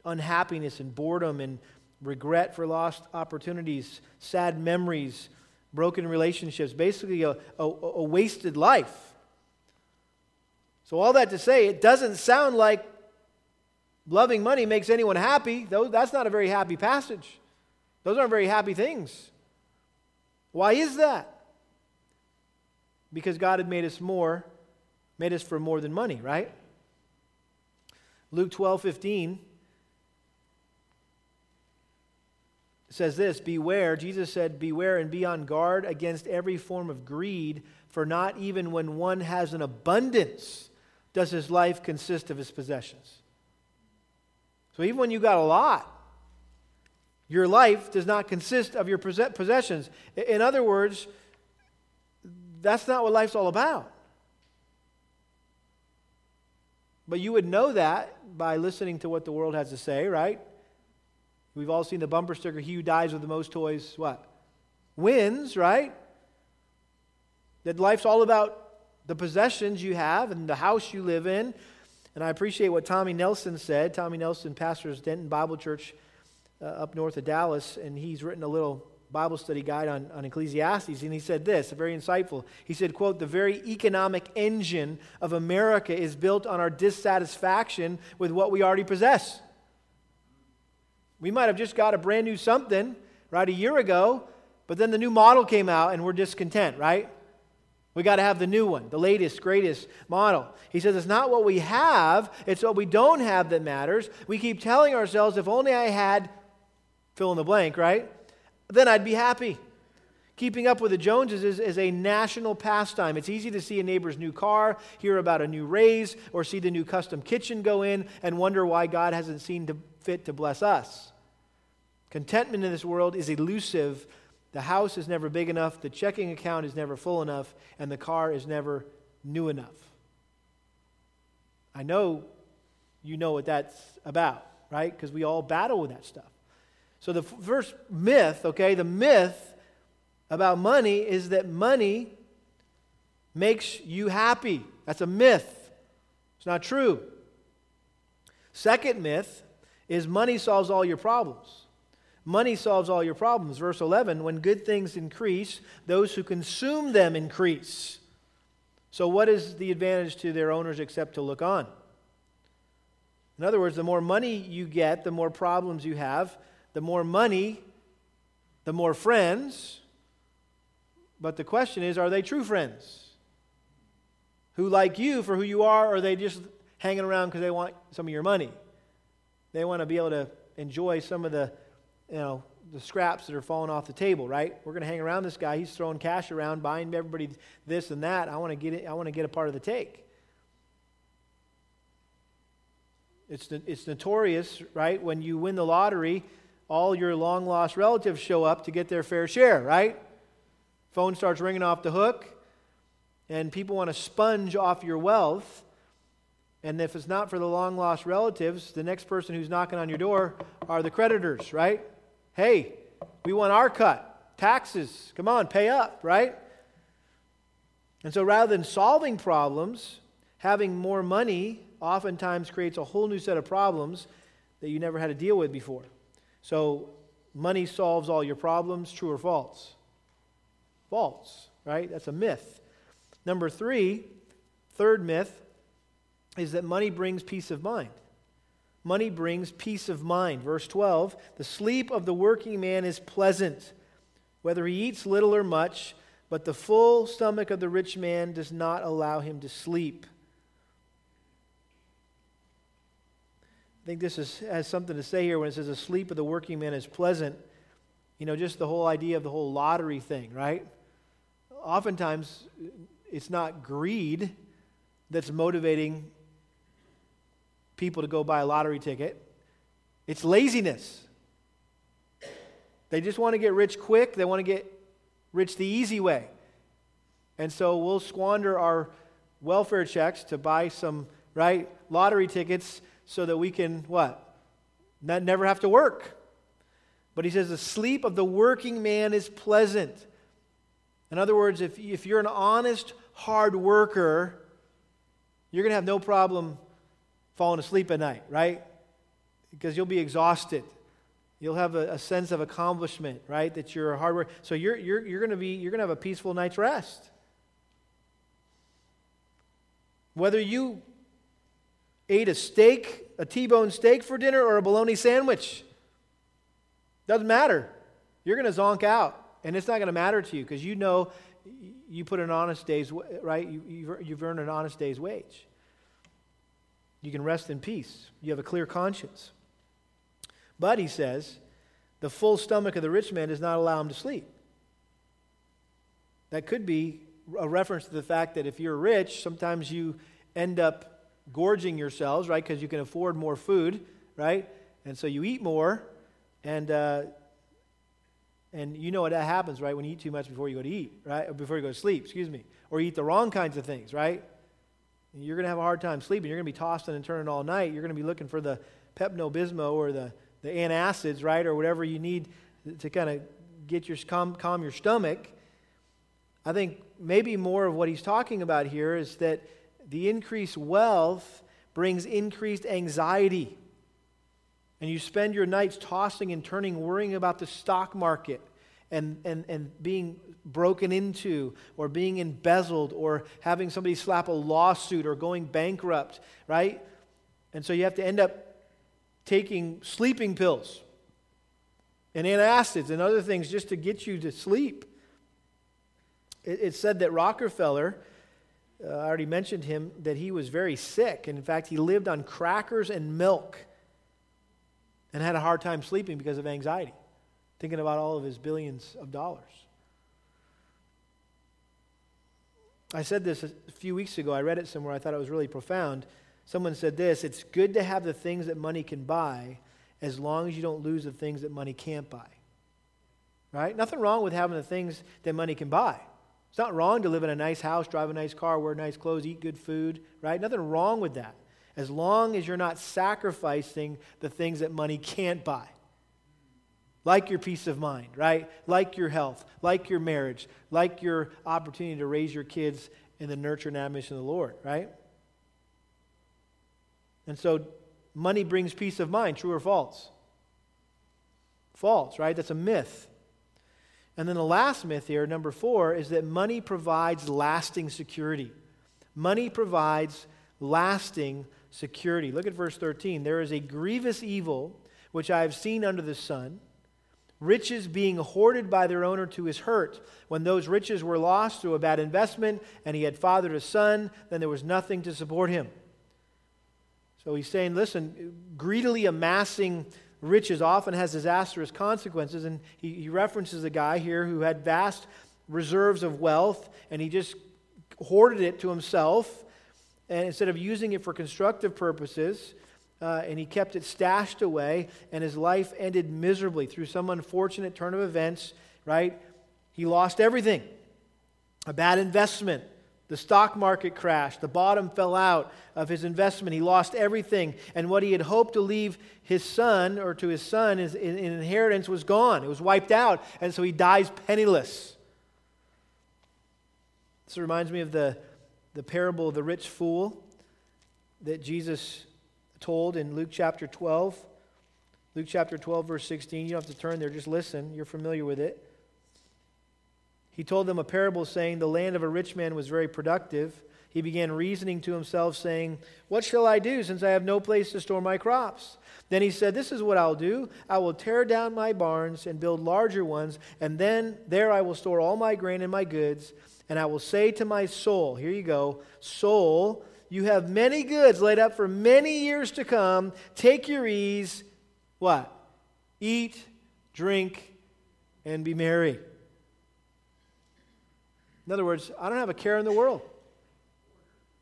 unhappiness and boredom and regret for lost opportunities, sad memories, broken relationships, basically a, a, a wasted life. So, all that to say, it doesn't sound like loving money makes anyone happy. That's not a very happy passage. Those aren't very happy things. Why is that? Because God had made us more, made us for more than money, right? Luke 12, 15 says this Beware, Jesus said, Beware and be on guard against every form of greed, for not even when one has an abundance does his life consist of his possessions. So even when you got a lot, your life does not consist of your possessions. In other words, that's not what life's all about. But you would know that by listening to what the world has to say, right? We've all seen the bumper sticker, he who dies with the most toys, what? Wins, right? That life's all about the possessions you have and the house you live in. And I appreciate what Tommy Nelson said. Tommy Nelson pastors Denton Bible Church uh, up north of Dallas, and he's written a little Bible study guide on, on Ecclesiastes, and he said this, very insightful. He said, quote, the very economic engine of America is built on our dissatisfaction with what we already possess. We might have just got a brand new something, right, a year ago, but then the new model came out and we're discontent, right? We got to have the new one, the latest, greatest model. He says it's not what we have, it's what we don't have that matters. We keep telling ourselves, if only I had fill in the blank, right? Then I'd be happy. Keeping up with the Joneses is, is, a national pastime. It's easy to see a neighbor's new car, hear about a new raise, or see the new custom kitchen go in and wonder why God hasn't seen to fit to bless us. Contentment in this world is elusive. The house is never big enough, the checking account is never full enough, and the car is never new enough. I know you know what that's about, right? Because we all battle with that stuff. So, the first myth, okay, the myth about money is that money makes you happy. That's a myth. It's not true. Second myth is money solves all your problems. Money solves all your problems. Verse 11 when good things increase, those who consume them increase. So, what is the advantage to their owners except to look on? In other words, the more money you get, the more problems you have, the more money, the more friends. But the question is are they true friends? Who like you for who you are, or are they just hanging around because they want some of your money? They want to be able to enjoy some of the, you know, the scraps that are falling off the table, right? We're going to hang around this guy. He's throwing cash around, buying everybody this and that. I want to get it, I want to get a part of the take. It's, it's notorious, right? When you win the lottery, all your long lost relatives show up to get their fair share, right? Phone starts ringing off the hook, and people want to sponge off your wealth. And if it's not for the long lost relatives, the next person who's knocking on your door are the creditors, right? Hey, we want our cut. Taxes, come on, pay up, right? And so rather than solving problems, having more money oftentimes creates a whole new set of problems that you never had to deal with before. So, money solves all your problems, true or false? False, right? That's a myth. Number three, third myth, is that money brings peace of mind. Money brings peace of mind. Verse 12 The sleep of the working man is pleasant, whether he eats little or much, but the full stomach of the rich man does not allow him to sleep. I think this is, has something to say here when it says the sleep of the working man is pleasant. You know, just the whole idea of the whole lottery thing, right? Oftentimes, it's not greed that's motivating people to go buy a lottery ticket, it's laziness. They just want to get rich quick, they want to get rich the easy way. And so we'll squander our welfare checks to buy some, right, lottery tickets so that we can what? Not, never have to work. But he says the sleep of the working man is pleasant. In other words, if, if you're an honest, hard worker, you're going to have no problem falling asleep at night, right? Because you'll be exhausted. You'll have a, a sense of accomplishment, right? That you're a hard worker. So you're, you're, you're going to be, you're going to have a peaceful night's rest. Whether you ate a steak, a T bone steak for dinner, or a bologna sandwich. Doesn't matter. You're going to zonk out, and it's not going to matter to you because you know you put an honest day's, right? You, you've earned an honest day's wage. You can rest in peace. You have a clear conscience. But, he says, the full stomach of the rich man does not allow him to sleep. That could be a reference to the fact that if you're rich, sometimes you end up gorging yourselves, right? Because you can afford more food, right? And so you eat more, and uh, and you know what that happens, right? When you eat too much before you go to eat, right? Or before you go to sleep, excuse me, or you eat the wrong kinds of things, right? You're going to have a hard time sleeping. You're going to be tossing and turning all night. You're going to be looking for the Pepto Bismol or the the antacids, right, or whatever you need to kind of get your calm, calm your stomach. I think maybe more of what he's talking about here is that the increased wealth brings increased anxiety. And you spend your nights tossing and turning, worrying about the stock market and, and, and being broken into or being embezzled or having somebody slap a lawsuit or going bankrupt, right? And so you have to end up taking sleeping pills and antacids and other things just to get you to sleep. It, it's said that Rockefeller, uh, I already mentioned him, that he was very sick. And in fact, he lived on crackers and milk and had a hard time sleeping because of anxiety, thinking about all of his billions of dollars. I said this a few weeks ago. I read it somewhere. I thought it was really profound. Someone said this It's good to have the things that money can buy as long as you don't lose the things that money can't buy. Right? Nothing wrong with having the things that money can buy. It's not wrong to live in a nice house, drive a nice car, wear nice clothes, eat good food, right? Nothing wrong with that. As long as you're not sacrificing the things that money can't buy. Like your peace of mind, right? Like your health, like your marriage, like your opportunity to raise your kids in the nurture and admonition of the Lord, right? And so money brings peace of mind, true or false? False, right? That's a myth. And then the last myth here, number four, is that money provides lasting security. Money provides lasting security. Look at verse 13. There is a grievous evil which I have seen under the sun riches being hoarded by their owner to his hurt. When those riches were lost through a bad investment and he had fathered a son, then there was nothing to support him. So he's saying, listen, greedily amassing riches often has disastrous consequences. And he, he references a guy here who had vast reserves of wealth and he just hoarded it to himself. And instead of using it for constructive purposes, uh, and he kept it stashed away, and his life ended miserably through some unfortunate turn of events, right? He lost everything. A bad investment, the stock market crashed. The bottom fell out of his investment. He lost everything. And what he had hoped to leave his son or to his son in, in inheritance was gone. It was wiped out. And so he dies penniless. This reminds me of the, the parable of the rich fool that Jesus told in Luke chapter 12. Luke chapter 12, verse 16. You don't have to turn there, just listen. You're familiar with it. He told them a parable saying, The land of a rich man was very productive. He began reasoning to himself, saying, What shall I do since I have no place to store my crops? Then he said, This is what I'll do. I will tear down my barns and build larger ones, and then there I will store all my grain and my goods. And I will say to my soul, Here you go, soul, you have many goods laid up for many years to come. Take your ease. What? Eat, drink, and be merry. In other words, I don't have a care in the world.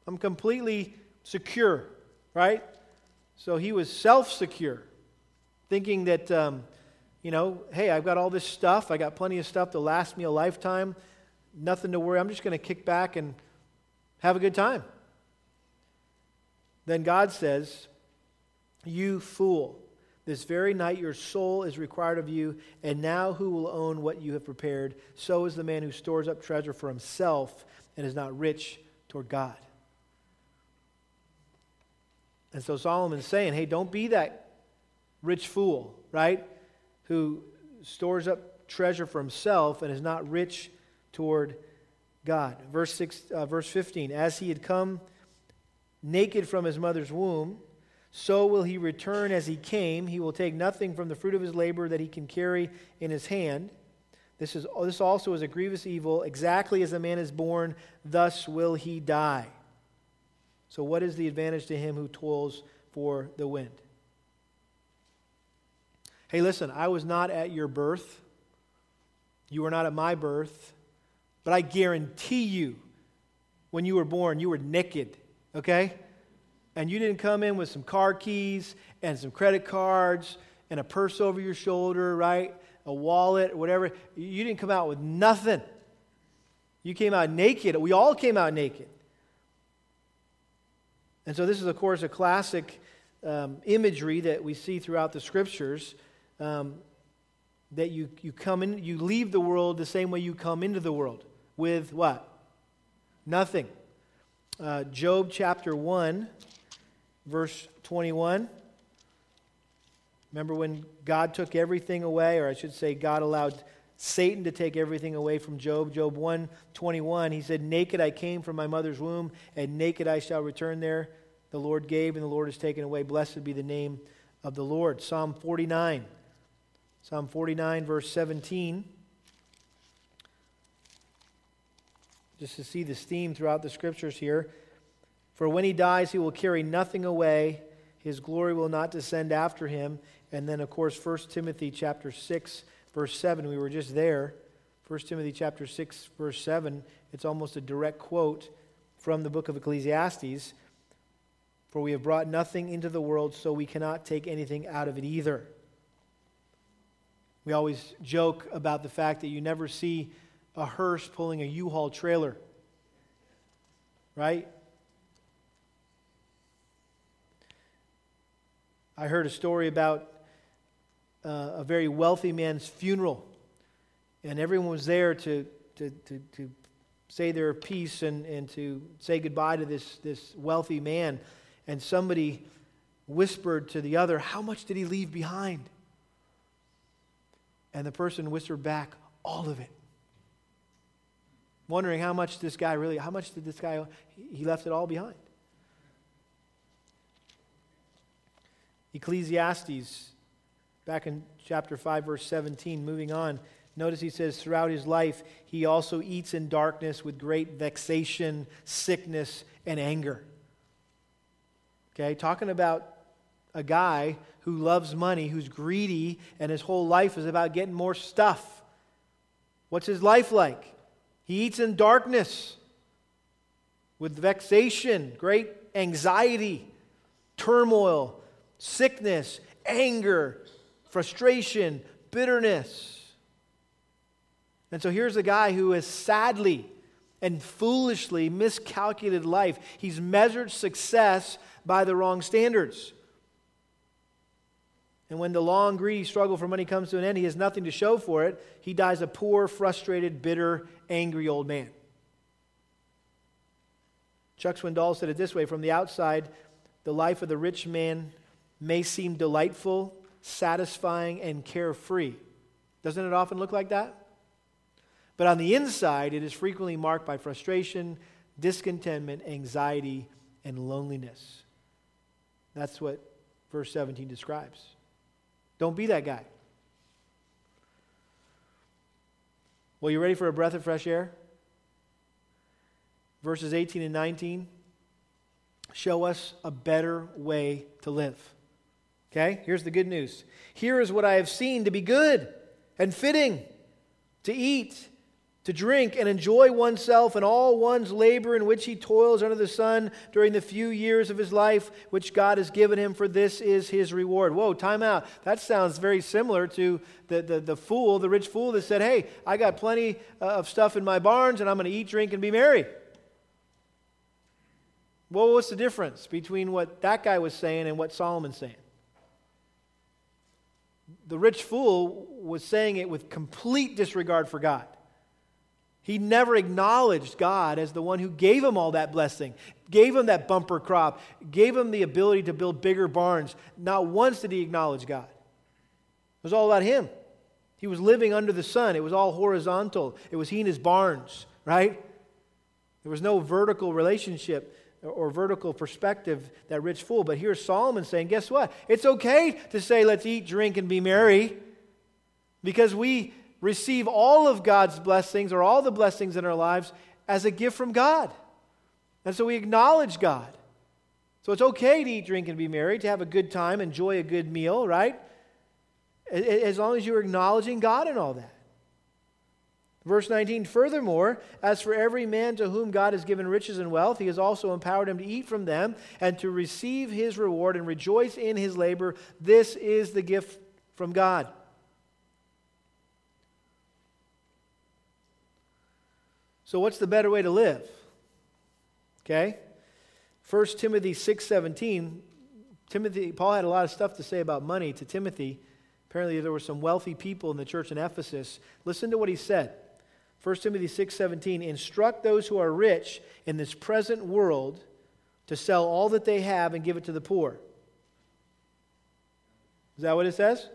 I'm completely secure, right? So he was self secure, thinking that, um, you know, hey, I've got all this stuff. I got plenty of stuff to last me a lifetime. Nothing to worry. I'm just going to kick back and have a good time. Then God says, You fool. This very night your soul is required of you, and now who will own what you have prepared? So is the man who stores up treasure for himself and is not rich toward God. And so Solomon's saying, hey, don't be that rich fool, right? Who stores up treasure for himself and is not rich toward God. Verse, six, uh, verse 15 As he had come naked from his mother's womb, so will he return as he came. He will take nothing from the fruit of his labor that he can carry in his hand. This, is, this also is a grievous evil. Exactly as a man is born, thus will he die. So, what is the advantage to him who toils for the wind? Hey, listen, I was not at your birth. You were not at my birth. But I guarantee you, when you were born, you were naked, okay? And you didn't come in with some car keys and some credit cards and a purse over your shoulder, right? A wallet, whatever. You didn't come out with nothing. You came out naked. We all came out naked. And so, this is, of course, a classic um, imagery that we see throughout the scriptures um, that you, you come in, you leave the world the same way you come into the world with what? Nothing. Uh, Job chapter 1 verse 21. Remember when God took everything away, or I should say, God allowed Satan to take everything away from Job. Job 1 21, he said, Naked I came from my mother's womb, and naked I shall return there. The Lord gave, and the Lord has taken away. Blessed be the name of the Lord. Psalm 49. Psalm 49, verse 17. Just to see this theme throughout the scriptures here. For when he dies, he will carry nothing away. His glory will not descend after him. And then, of course, 1 Timothy chapter 6, verse 7. We were just there. 1 Timothy chapter 6, verse 7. It's almost a direct quote from the book of Ecclesiastes. For we have brought nothing into the world, so we cannot take anything out of it either. We always joke about the fact that you never see a hearse pulling a U Haul trailer, right? I heard a story about uh, a very wealthy man's funeral, and everyone was there to, to, to, to say their piece and, and to say goodbye to this, this wealthy man. And somebody whispered to the other, How much did he leave behind? And the person whispered back, All of it. Wondering how much this guy really, how much did this guy, he left it all behind. Ecclesiastes back in chapter 5, verse 17, moving on. Notice he says, throughout his life, he also eats in darkness with great vexation, sickness, and anger. Okay, talking about a guy who loves money, who's greedy, and his whole life is about getting more stuff. What's his life like? He eats in darkness with vexation, great anxiety, turmoil, sickness, anger, frustration, bitterness. And so here's a guy who has sadly and foolishly miscalculated life. He's measured success by the wrong standards. And when the long, greedy struggle for money comes to an end, he has nothing to show for it. He dies a poor, frustrated, bitter, angry old man. Chuck Swindoll said it this way From the outside, the life of the rich man may seem delightful, satisfying, and carefree. Doesn't it often look like that? But on the inside, it is frequently marked by frustration, discontentment, anxiety, and loneliness. That's what verse 17 describes. Don't be that guy. Well, you ready for a breath of fresh air? Verses 18 and 19 show us a better way to live. Okay, here's the good news. Here is what I have seen to be good and fitting to eat, to drink, and enjoy oneself and all one's labor in which he toils under the sun during the few years of his life which God has given him, for this is his reward. Whoa, time out. That sounds very similar to the, the, the fool, the rich fool that said, Hey, I got plenty uh, of stuff in my barns, and I'm going to eat, drink, and be merry. Well, what's the difference between what that guy was saying and what Solomon's saying? The rich fool was saying it with complete disregard for God. He never acknowledged God as the one who gave him all that blessing, gave him that bumper crop, gave him the ability to build bigger barns. Not once did he acknowledge God. It was all about him. He was living under the sun. It was all horizontal. It was he and his barns, right? There was no vertical relationship or vertical perspective, that rich fool. But here's Solomon saying, guess what? It's okay to say, let's eat, drink, and be merry because we receive all of God's blessings or all the blessings in our lives as a gift from God. And so we acknowledge God. So it's okay to eat, drink, and be merry, to have a good time, enjoy a good meal, right? As long as you're acknowledging God and all that. Verse 19, furthermore, as for every man to whom God has given riches and wealth, he has also empowered him to eat from them and to receive his reward and rejoice in his labor. This is the gift from God. So what's the better way to live? Okay? 1 Timothy 6:17, Timothy Paul had a lot of stuff to say about money to Timothy. Apparently there were some wealthy people in the church in Ephesus. Listen to what he said. 1 Timothy 6:17 instruct those who are rich in this present world to sell all that they have and give it to the poor. Is that what it says?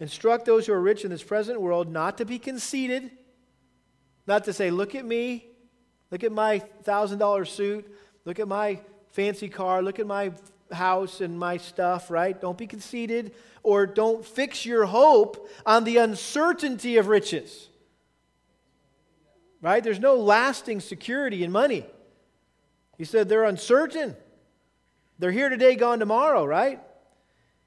Instruct those who are rich in this present world not to be conceited, not to say, look at me, look at my $1,000 suit, look at my fancy car, look at my house and my stuff, right? Don't be conceited, or don't fix your hope on the uncertainty of riches. Right? There's no lasting security in money. He said they're uncertain. They're here today, gone tomorrow, right?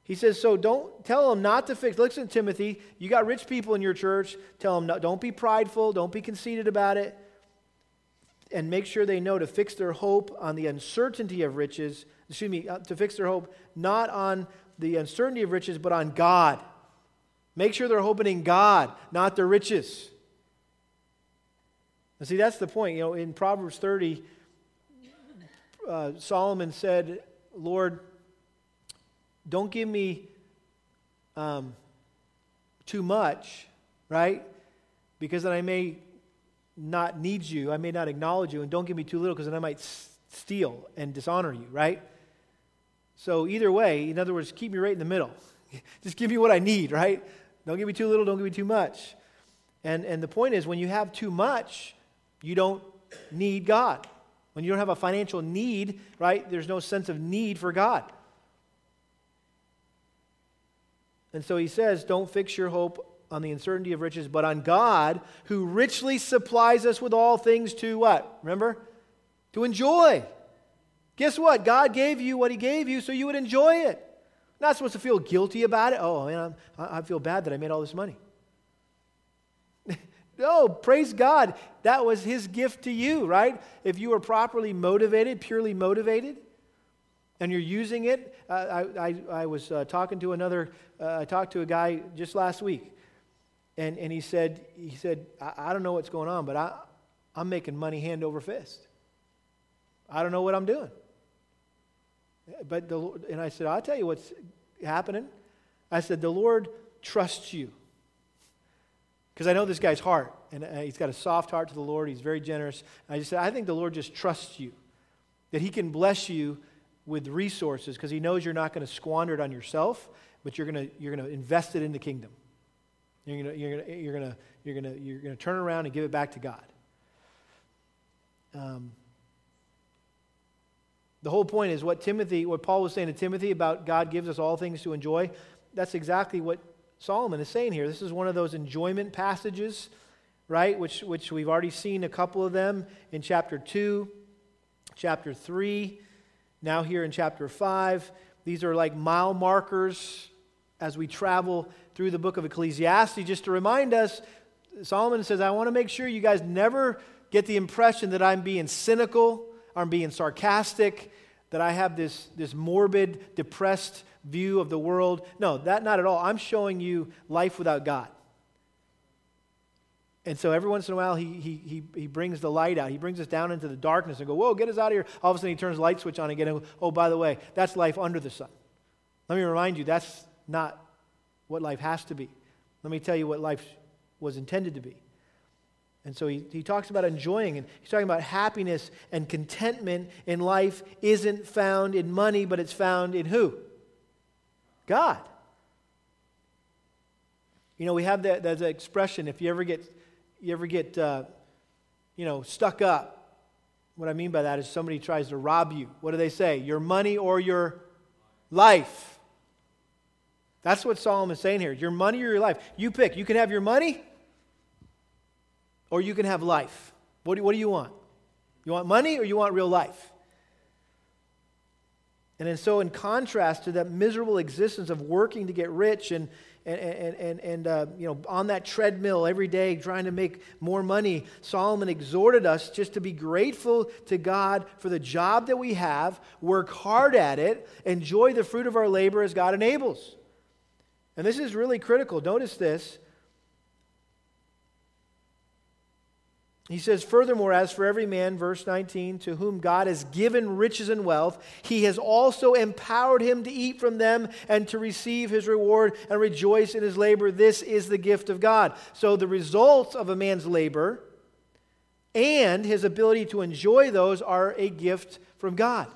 He says, so don't tell them not to fix. Listen, Timothy, you got rich people in your church. Tell them, no, don't be prideful, don't be conceited about it. And make sure they know to fix their hope on the uncertainty of riches. Excuse me, uh, to fix their hope not on the uncertainty of riches, but on God. Make sure they're hoping in God, not their riches. And see, that's the point. You know, in Proverbs 30, uh, Solomon said, Lord, don't give me um, too much, right? Because then I may not need you. I may not acknowledge you. And don't give me too little because then I might s- steal and dishonor you, right? So, either way, in other words, keep me right in the middle. Just give me what I need, right? Don't give me too little, don't give me too much. And, and the point is, when you have too much, you don't need God. When you don't have a financial need, right, there's no sense of need for God. And so he says, Don't fix your hope on the uncertainty of riches, but on God, who richly supplies us with all things to what? Remember? To enjoy. Guess what? God gave you what he gave you so you would enjoy it. Not supposed to feel guilty about it. Oh, man, i I feel bad that I made all this money. No, praise God. That was his gift to you, right? If you were properly motivated, purely motivated, and you're using it. Uh, I, I, I, was uh, talking to another, uh, I talked to a guy just last week, and, and he said, he said I, I don't know what's going on, but I, I'm making money hand over fist. I don't know what I'm doing. But the, and I said, I'll tell you what's happening. I said, the Lord trusts you. Because I know this guy's heart, and uh, he's got a soft heart to the Lord. He's very generous. I just said, I think the Lord just trusts you, that he can bless you with resources because he knows you're not going to squander it on yourself, but you're going to, you're going to invest it in the kingdom. You're going to, you're going to, you're going to, you're going to, you're going to turn around and give it back to God. Um, the whole point is what Timothy, what Paul was saying to Timothy about God gives us all things to enjoy. That's exactly what Solomon is saying here. This is one of those enjoyment passages, right? Which, which we've already seen a couple of them in chapter 2, chapter 3 now, here in chapter 5, these are like mile markers as we travel through the book of Ecclesiastes, just to remind us. Solomon says, I want to make sure you guys never get the impression that I'm being cynical, I'm being sarcastic, that I have this, this morbid, depressed view of the world. No, that not at all. I'm showing you life without God. And so every once in a while, he, he, he, he brings the light out. He brings us down into the darkness and go, whoa, get us out of here. All of a sudden, he turns the light switch on again. And, oh, by the way, that's life under the sun. Let me remind you, that's not what life has to be. Let me tell you what life was intended to be. And so he, he talks about enjoying, and he's talking about happiness and contentment in life isn't found in money, but it's found in who? God. You know, we have that, that expression if you ever get you ever get, uh, you know, stuck up? What I mean by that is somebody tries to rob you. What do they say? Your money or your life? That's what Solomon's saying here. Your money or your life. You pick. You can have your money or you can have life. What do, what do you want? You want money or you want real life? And so in contrast to that miserable existence of working to get rich and, and, and, and, and uh, you know, on that treadmill every day trying to make more money, Solomon exhorted us just to be grateful to God for the job that we have, work hard at it, enjoy the fruit of our labor as God enables. And this is really critical. Notice this. He says, Furthermore, as for every man, verse 19, to whom God has given riches and wealth, he has also empowered him to eat from them and to receive his reward and rejoice in his labor. This is the gift of God. So the results of a man's labor and his ability to enjoy those are a gift from God.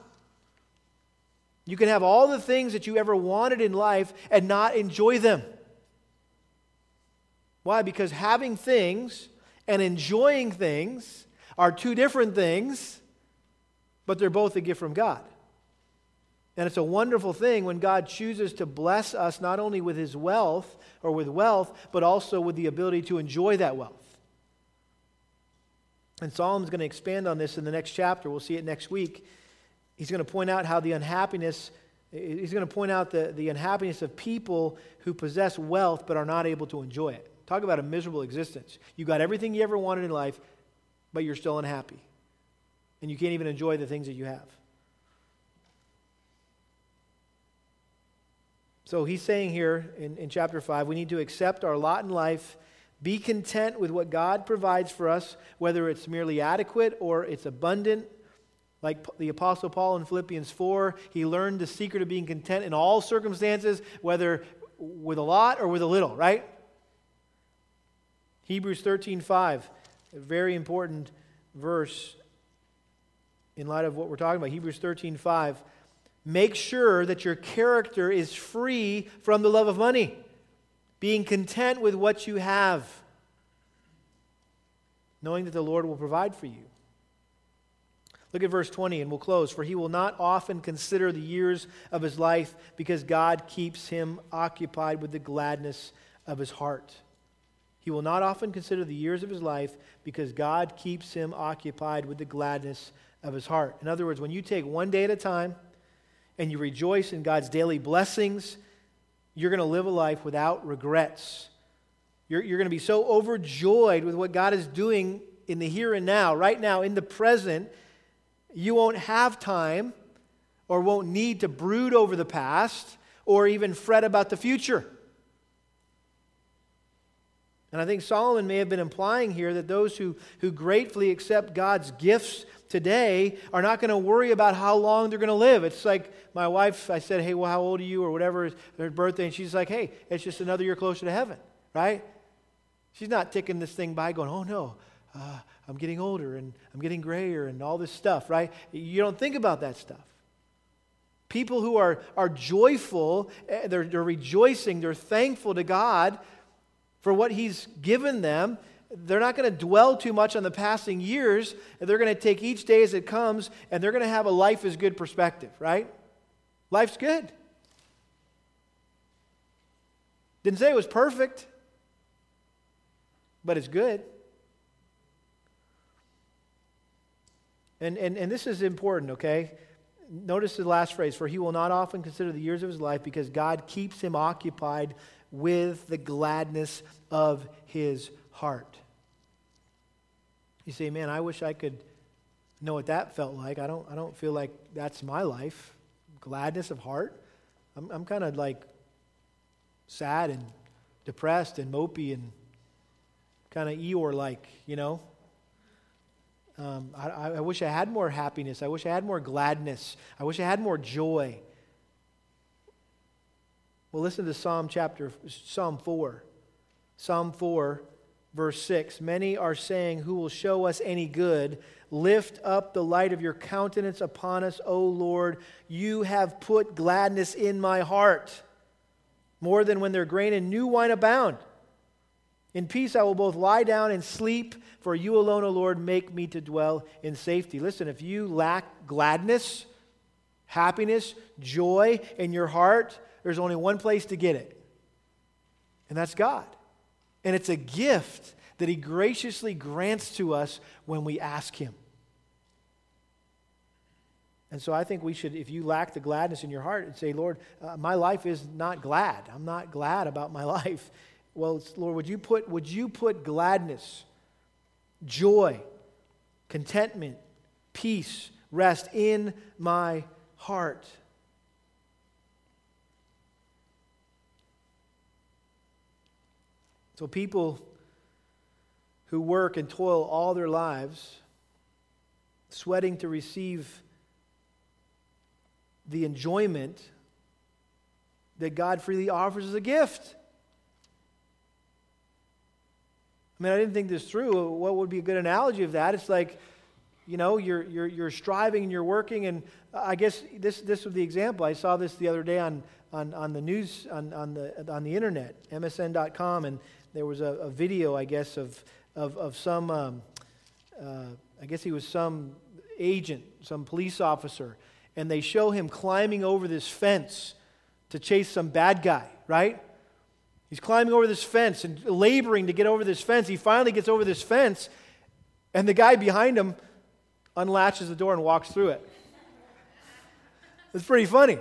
You can have all the things that you ever wanted in life and not enjoy them. Why? Because having things and enjoying things are two different things, but they're both a gift from God. And it's a wonderful thing when God chooses to bless us not only with his wealth or with wealth, but also with the ability to enjoy that wealth. And Solomon's going to expand on this in the next chapter. We'll see it next week. He's going to point out how the unhappiness, he's going to point out the, the unhappiness of people who possess wealth but are not able to enjoy it. Talk about a miserable existence. You got everything you ever wanted in life, but you're still unhappy. And you can't even enjoy the things that you have. So he's saying here in, in chapter 5 we need to accept our lot in life be content with what God provides for us, whether it's merely adequate or it's abundant. Like the Apostle Paul in Philippians 4, he learned the secret of being content in all circumstances, whether with a lot or with a little, right? Hebrews 13:5, a very important verse in light of what we're talking about. Hebrews 13:5, Make sure that your character is free from the love of money being content with what you have, knowing that the Lord will provide for you. Look at verse 20 and we'll close. For he will not often consider the years of his life because God keeps him occupied with the gladness of his heart. He will not often consider the years of his life because God keeps him occupied with the gladness of his heart. In other words, when you take one day at a time and you rejoice in God's daily blessings you're going to live a life without regrets. You're, you're going to be so overjoyed with what God is doing in the here and now, right now, in the present, you won't have time or won't need to brood over the past or even fret about the future. And I think Solomon may have been implying here that those who, who gratefully accept God's gifts today are not going to worry about how long they're going to live. It's like my wife, I said, Hey, well, how old are you? or whatever, her birthday. And she's like, Hey, it's just another year closer to heaven, right? She's not ticking this thing by going, Oh, no, uh, I'm getting older and I'm getting grayer and all this stuff, right? You don't think about that stuff. People who are, are joyful, eh, they're, they're rejoicing, they're thankful to God for what He's given them they're not going to dwell too much on the passing years. They're going to take each day as it comes, and they're going to have a life is good perspective, right? Life's good. Didn't say it was perfect, but it's good. And, and, and this is important, okay? Notice the last phrase for he will not often consider the years of his life because God keeps him occupied with the gladness of his heart. You say, man, I wish I could know what that felt like. I don't, I don't feel like that's my life. Gladness of heart. I'm, I'm kind of like sad and depressed and mopey and kind of Eeyore like, you know. Um, I, I wish I had more happiness. I wish I had more gladness. I wish I had more joy. Well, listen to Psalm chapter, Psalm 4. Psalm 4, verse 6 Many are saying, Who will show us any good? Lift up the light of your countenance upon us, O Lord. You have put gladness in my heart, more than when their grain and new wine abound. In peace I will both lie down and sleep, for you alone, O Lord, make me to dwell in safety. Listen, if you lack gladness, happiness, joy in your heart, there's only one place to get it, and that's God. And it's a gift that He graciously grants to us when we ask Him. And so I think we should, if you lack the gladness in your heart, and say, Lord, uh, my life is not glad. I'm not glad about my life. Well, Lord, would you put, would you put gladness, joy, contentment, peace, rest in my heart? So, people who work and toil all their lives, sweating to receive the enjoyment that God freely offers as a gift. I mean, I didn't think this through. What would be a good analogy of that? It's like you know, you're, you're, you're striving and you're working. And I guess this, this was the example. I saw this the other day on, on, on the news, on, on, the, on the internet, msn.com, and there was a, a video, I guess, of, of, of some, um, uh, I guess he was some agent, some police officer, and they show him climbing over this fence to chase some bad guy, right? He's climbing over this fence and laboring to get over this fence. He finally gets over this fence, and the guy behind him unlatches the door and walks through it. It's pretty funny.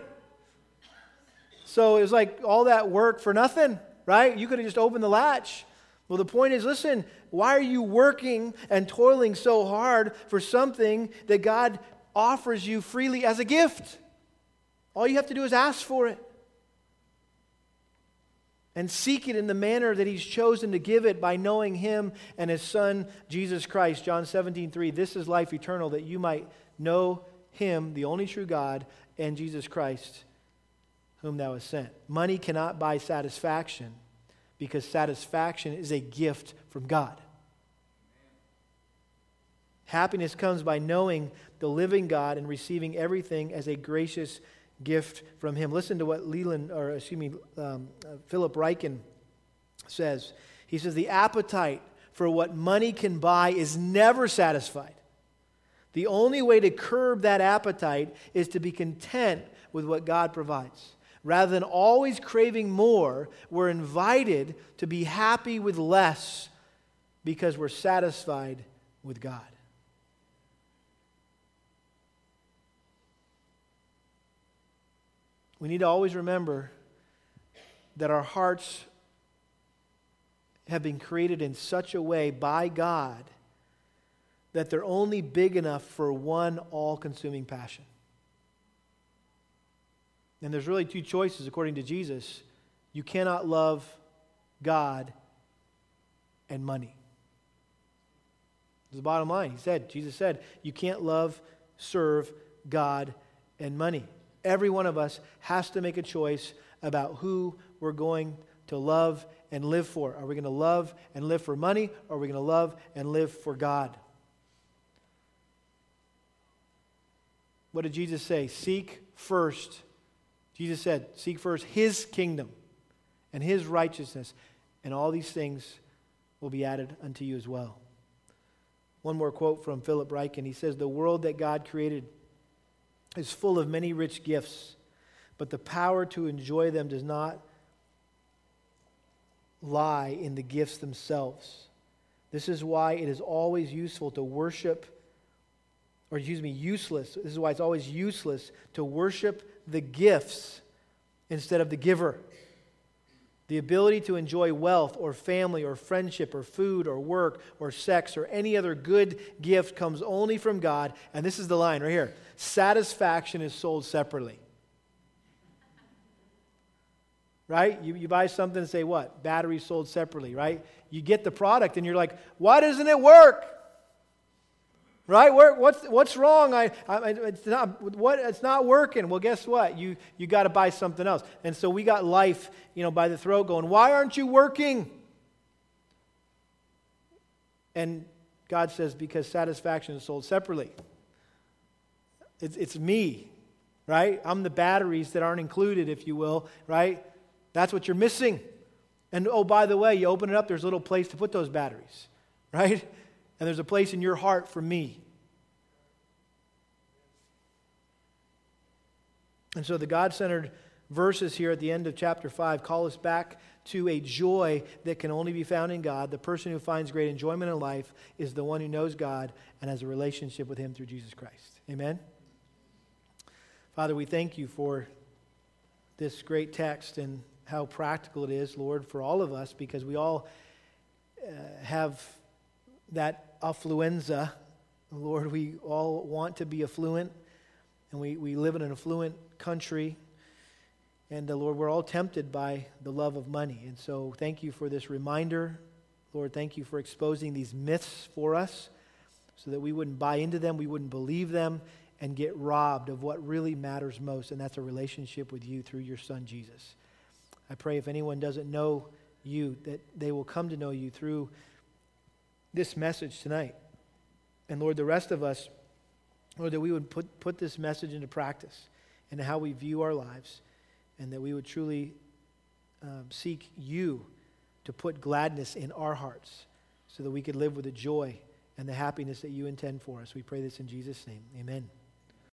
So it was like all that work for nothing, right? You could have just opened the latch. Well, the point is listen, why are you working and toiling so hard for something that God offers you freely as a gift? All you have to do is ask for it and seek it in the manner that he's chosen to give it by knowing him and his son jesus christ john 17 3 this is life eternal that you might know him the only true god and jesus christ whom thou hast sent money cannot buy satisfaction because satisfaction is a gift from god happiness comes by knowing the living god and receiving everything as a gracious gift from him. Listen to what Leland, or excuse me, um, uh, Philip Ryken says. He says, The appetite for what money can buy is never satisfied. The only way to curb that appetite is to be content with what God provides. Rather than always craving more, we're invited to be happy with less because we're satisfied with God. we need to always remember that our hearts have been created in such a way by God that they're only big enough for one all consuming passion. And there's really two choices according to Jesus. You cannot love God and money. It's the bottom line. He said, Jesus said, you can't love, serve God and money. Every one of us has to make a choice about who we're going to love and live for. Are we going to love and live for money, or are we going to love and live for God? What did Jesus say? Seek first. Jesus said, Seek first His kingdom and His righteousness, and all these things will be added unto you as well. One more quote from Philip Ryken. He says, The world that God created is full of many rich gifts, but the power to enjoy them does not lie in the gifts themselves. This is why it is always useful to worship, or excuse me, useless. This is why it's always useless to worship the gifts instead of the giver. The ability to enjoy wealth or family or friendship or food or work or sex or any other good gift comes only from God. And this is the line right here satisfaction is sold separately. Right? You, you buy something and say, what? Batteries sold separately, right? You get the product and you're like, why doesn't it work? Right? Where, what's, what's wrong? I, I, it's, not, what, it's not working. Well, guess what? You, you got to buy something else. And so we got life, you know, by the throat going, why aren't you working? And God says, because satisfaction is sold separately. It's, it's me, right? I'm the batteries that aren't included, if you will, right? That's what you're missing. And oh, by the way, you open it up, there's a little place to put those batteries, right? And there's a place in your heart for me. And so the God centered verses here at the end of chapter 5 call us back to a joy that can only be found in God. The person who finds great enjoyment in life is the one who knows God and has a relationship with Him through Jesus Christ. Amen? Father, we thank you for this great text and how practical it is, Lord, for all of us because we all uh, have that affluenza. Lord, we all want to be affluent, and we, we live in an affluent country. And uh, Lord, we're all tempted by the love of money. And so thank you for this reminder. Lord, thank you for exposing these myths for us so that we wouldn't buy into them, we wouldn't believe them, and get robbed of what really matters most, and that's a relationship with you through your Son, Jesus. I pray if anyone doesn't know you, that they will come to know you through this message tonight. And Lord, the rest of us, Lord, that we would put, put this message into practice and how we view our lives, and that we would truly um, seek you to put gladness in our hearts so that we could live with the joy and the happiness that you intend for us. We pray this in Jesus' name. Amen.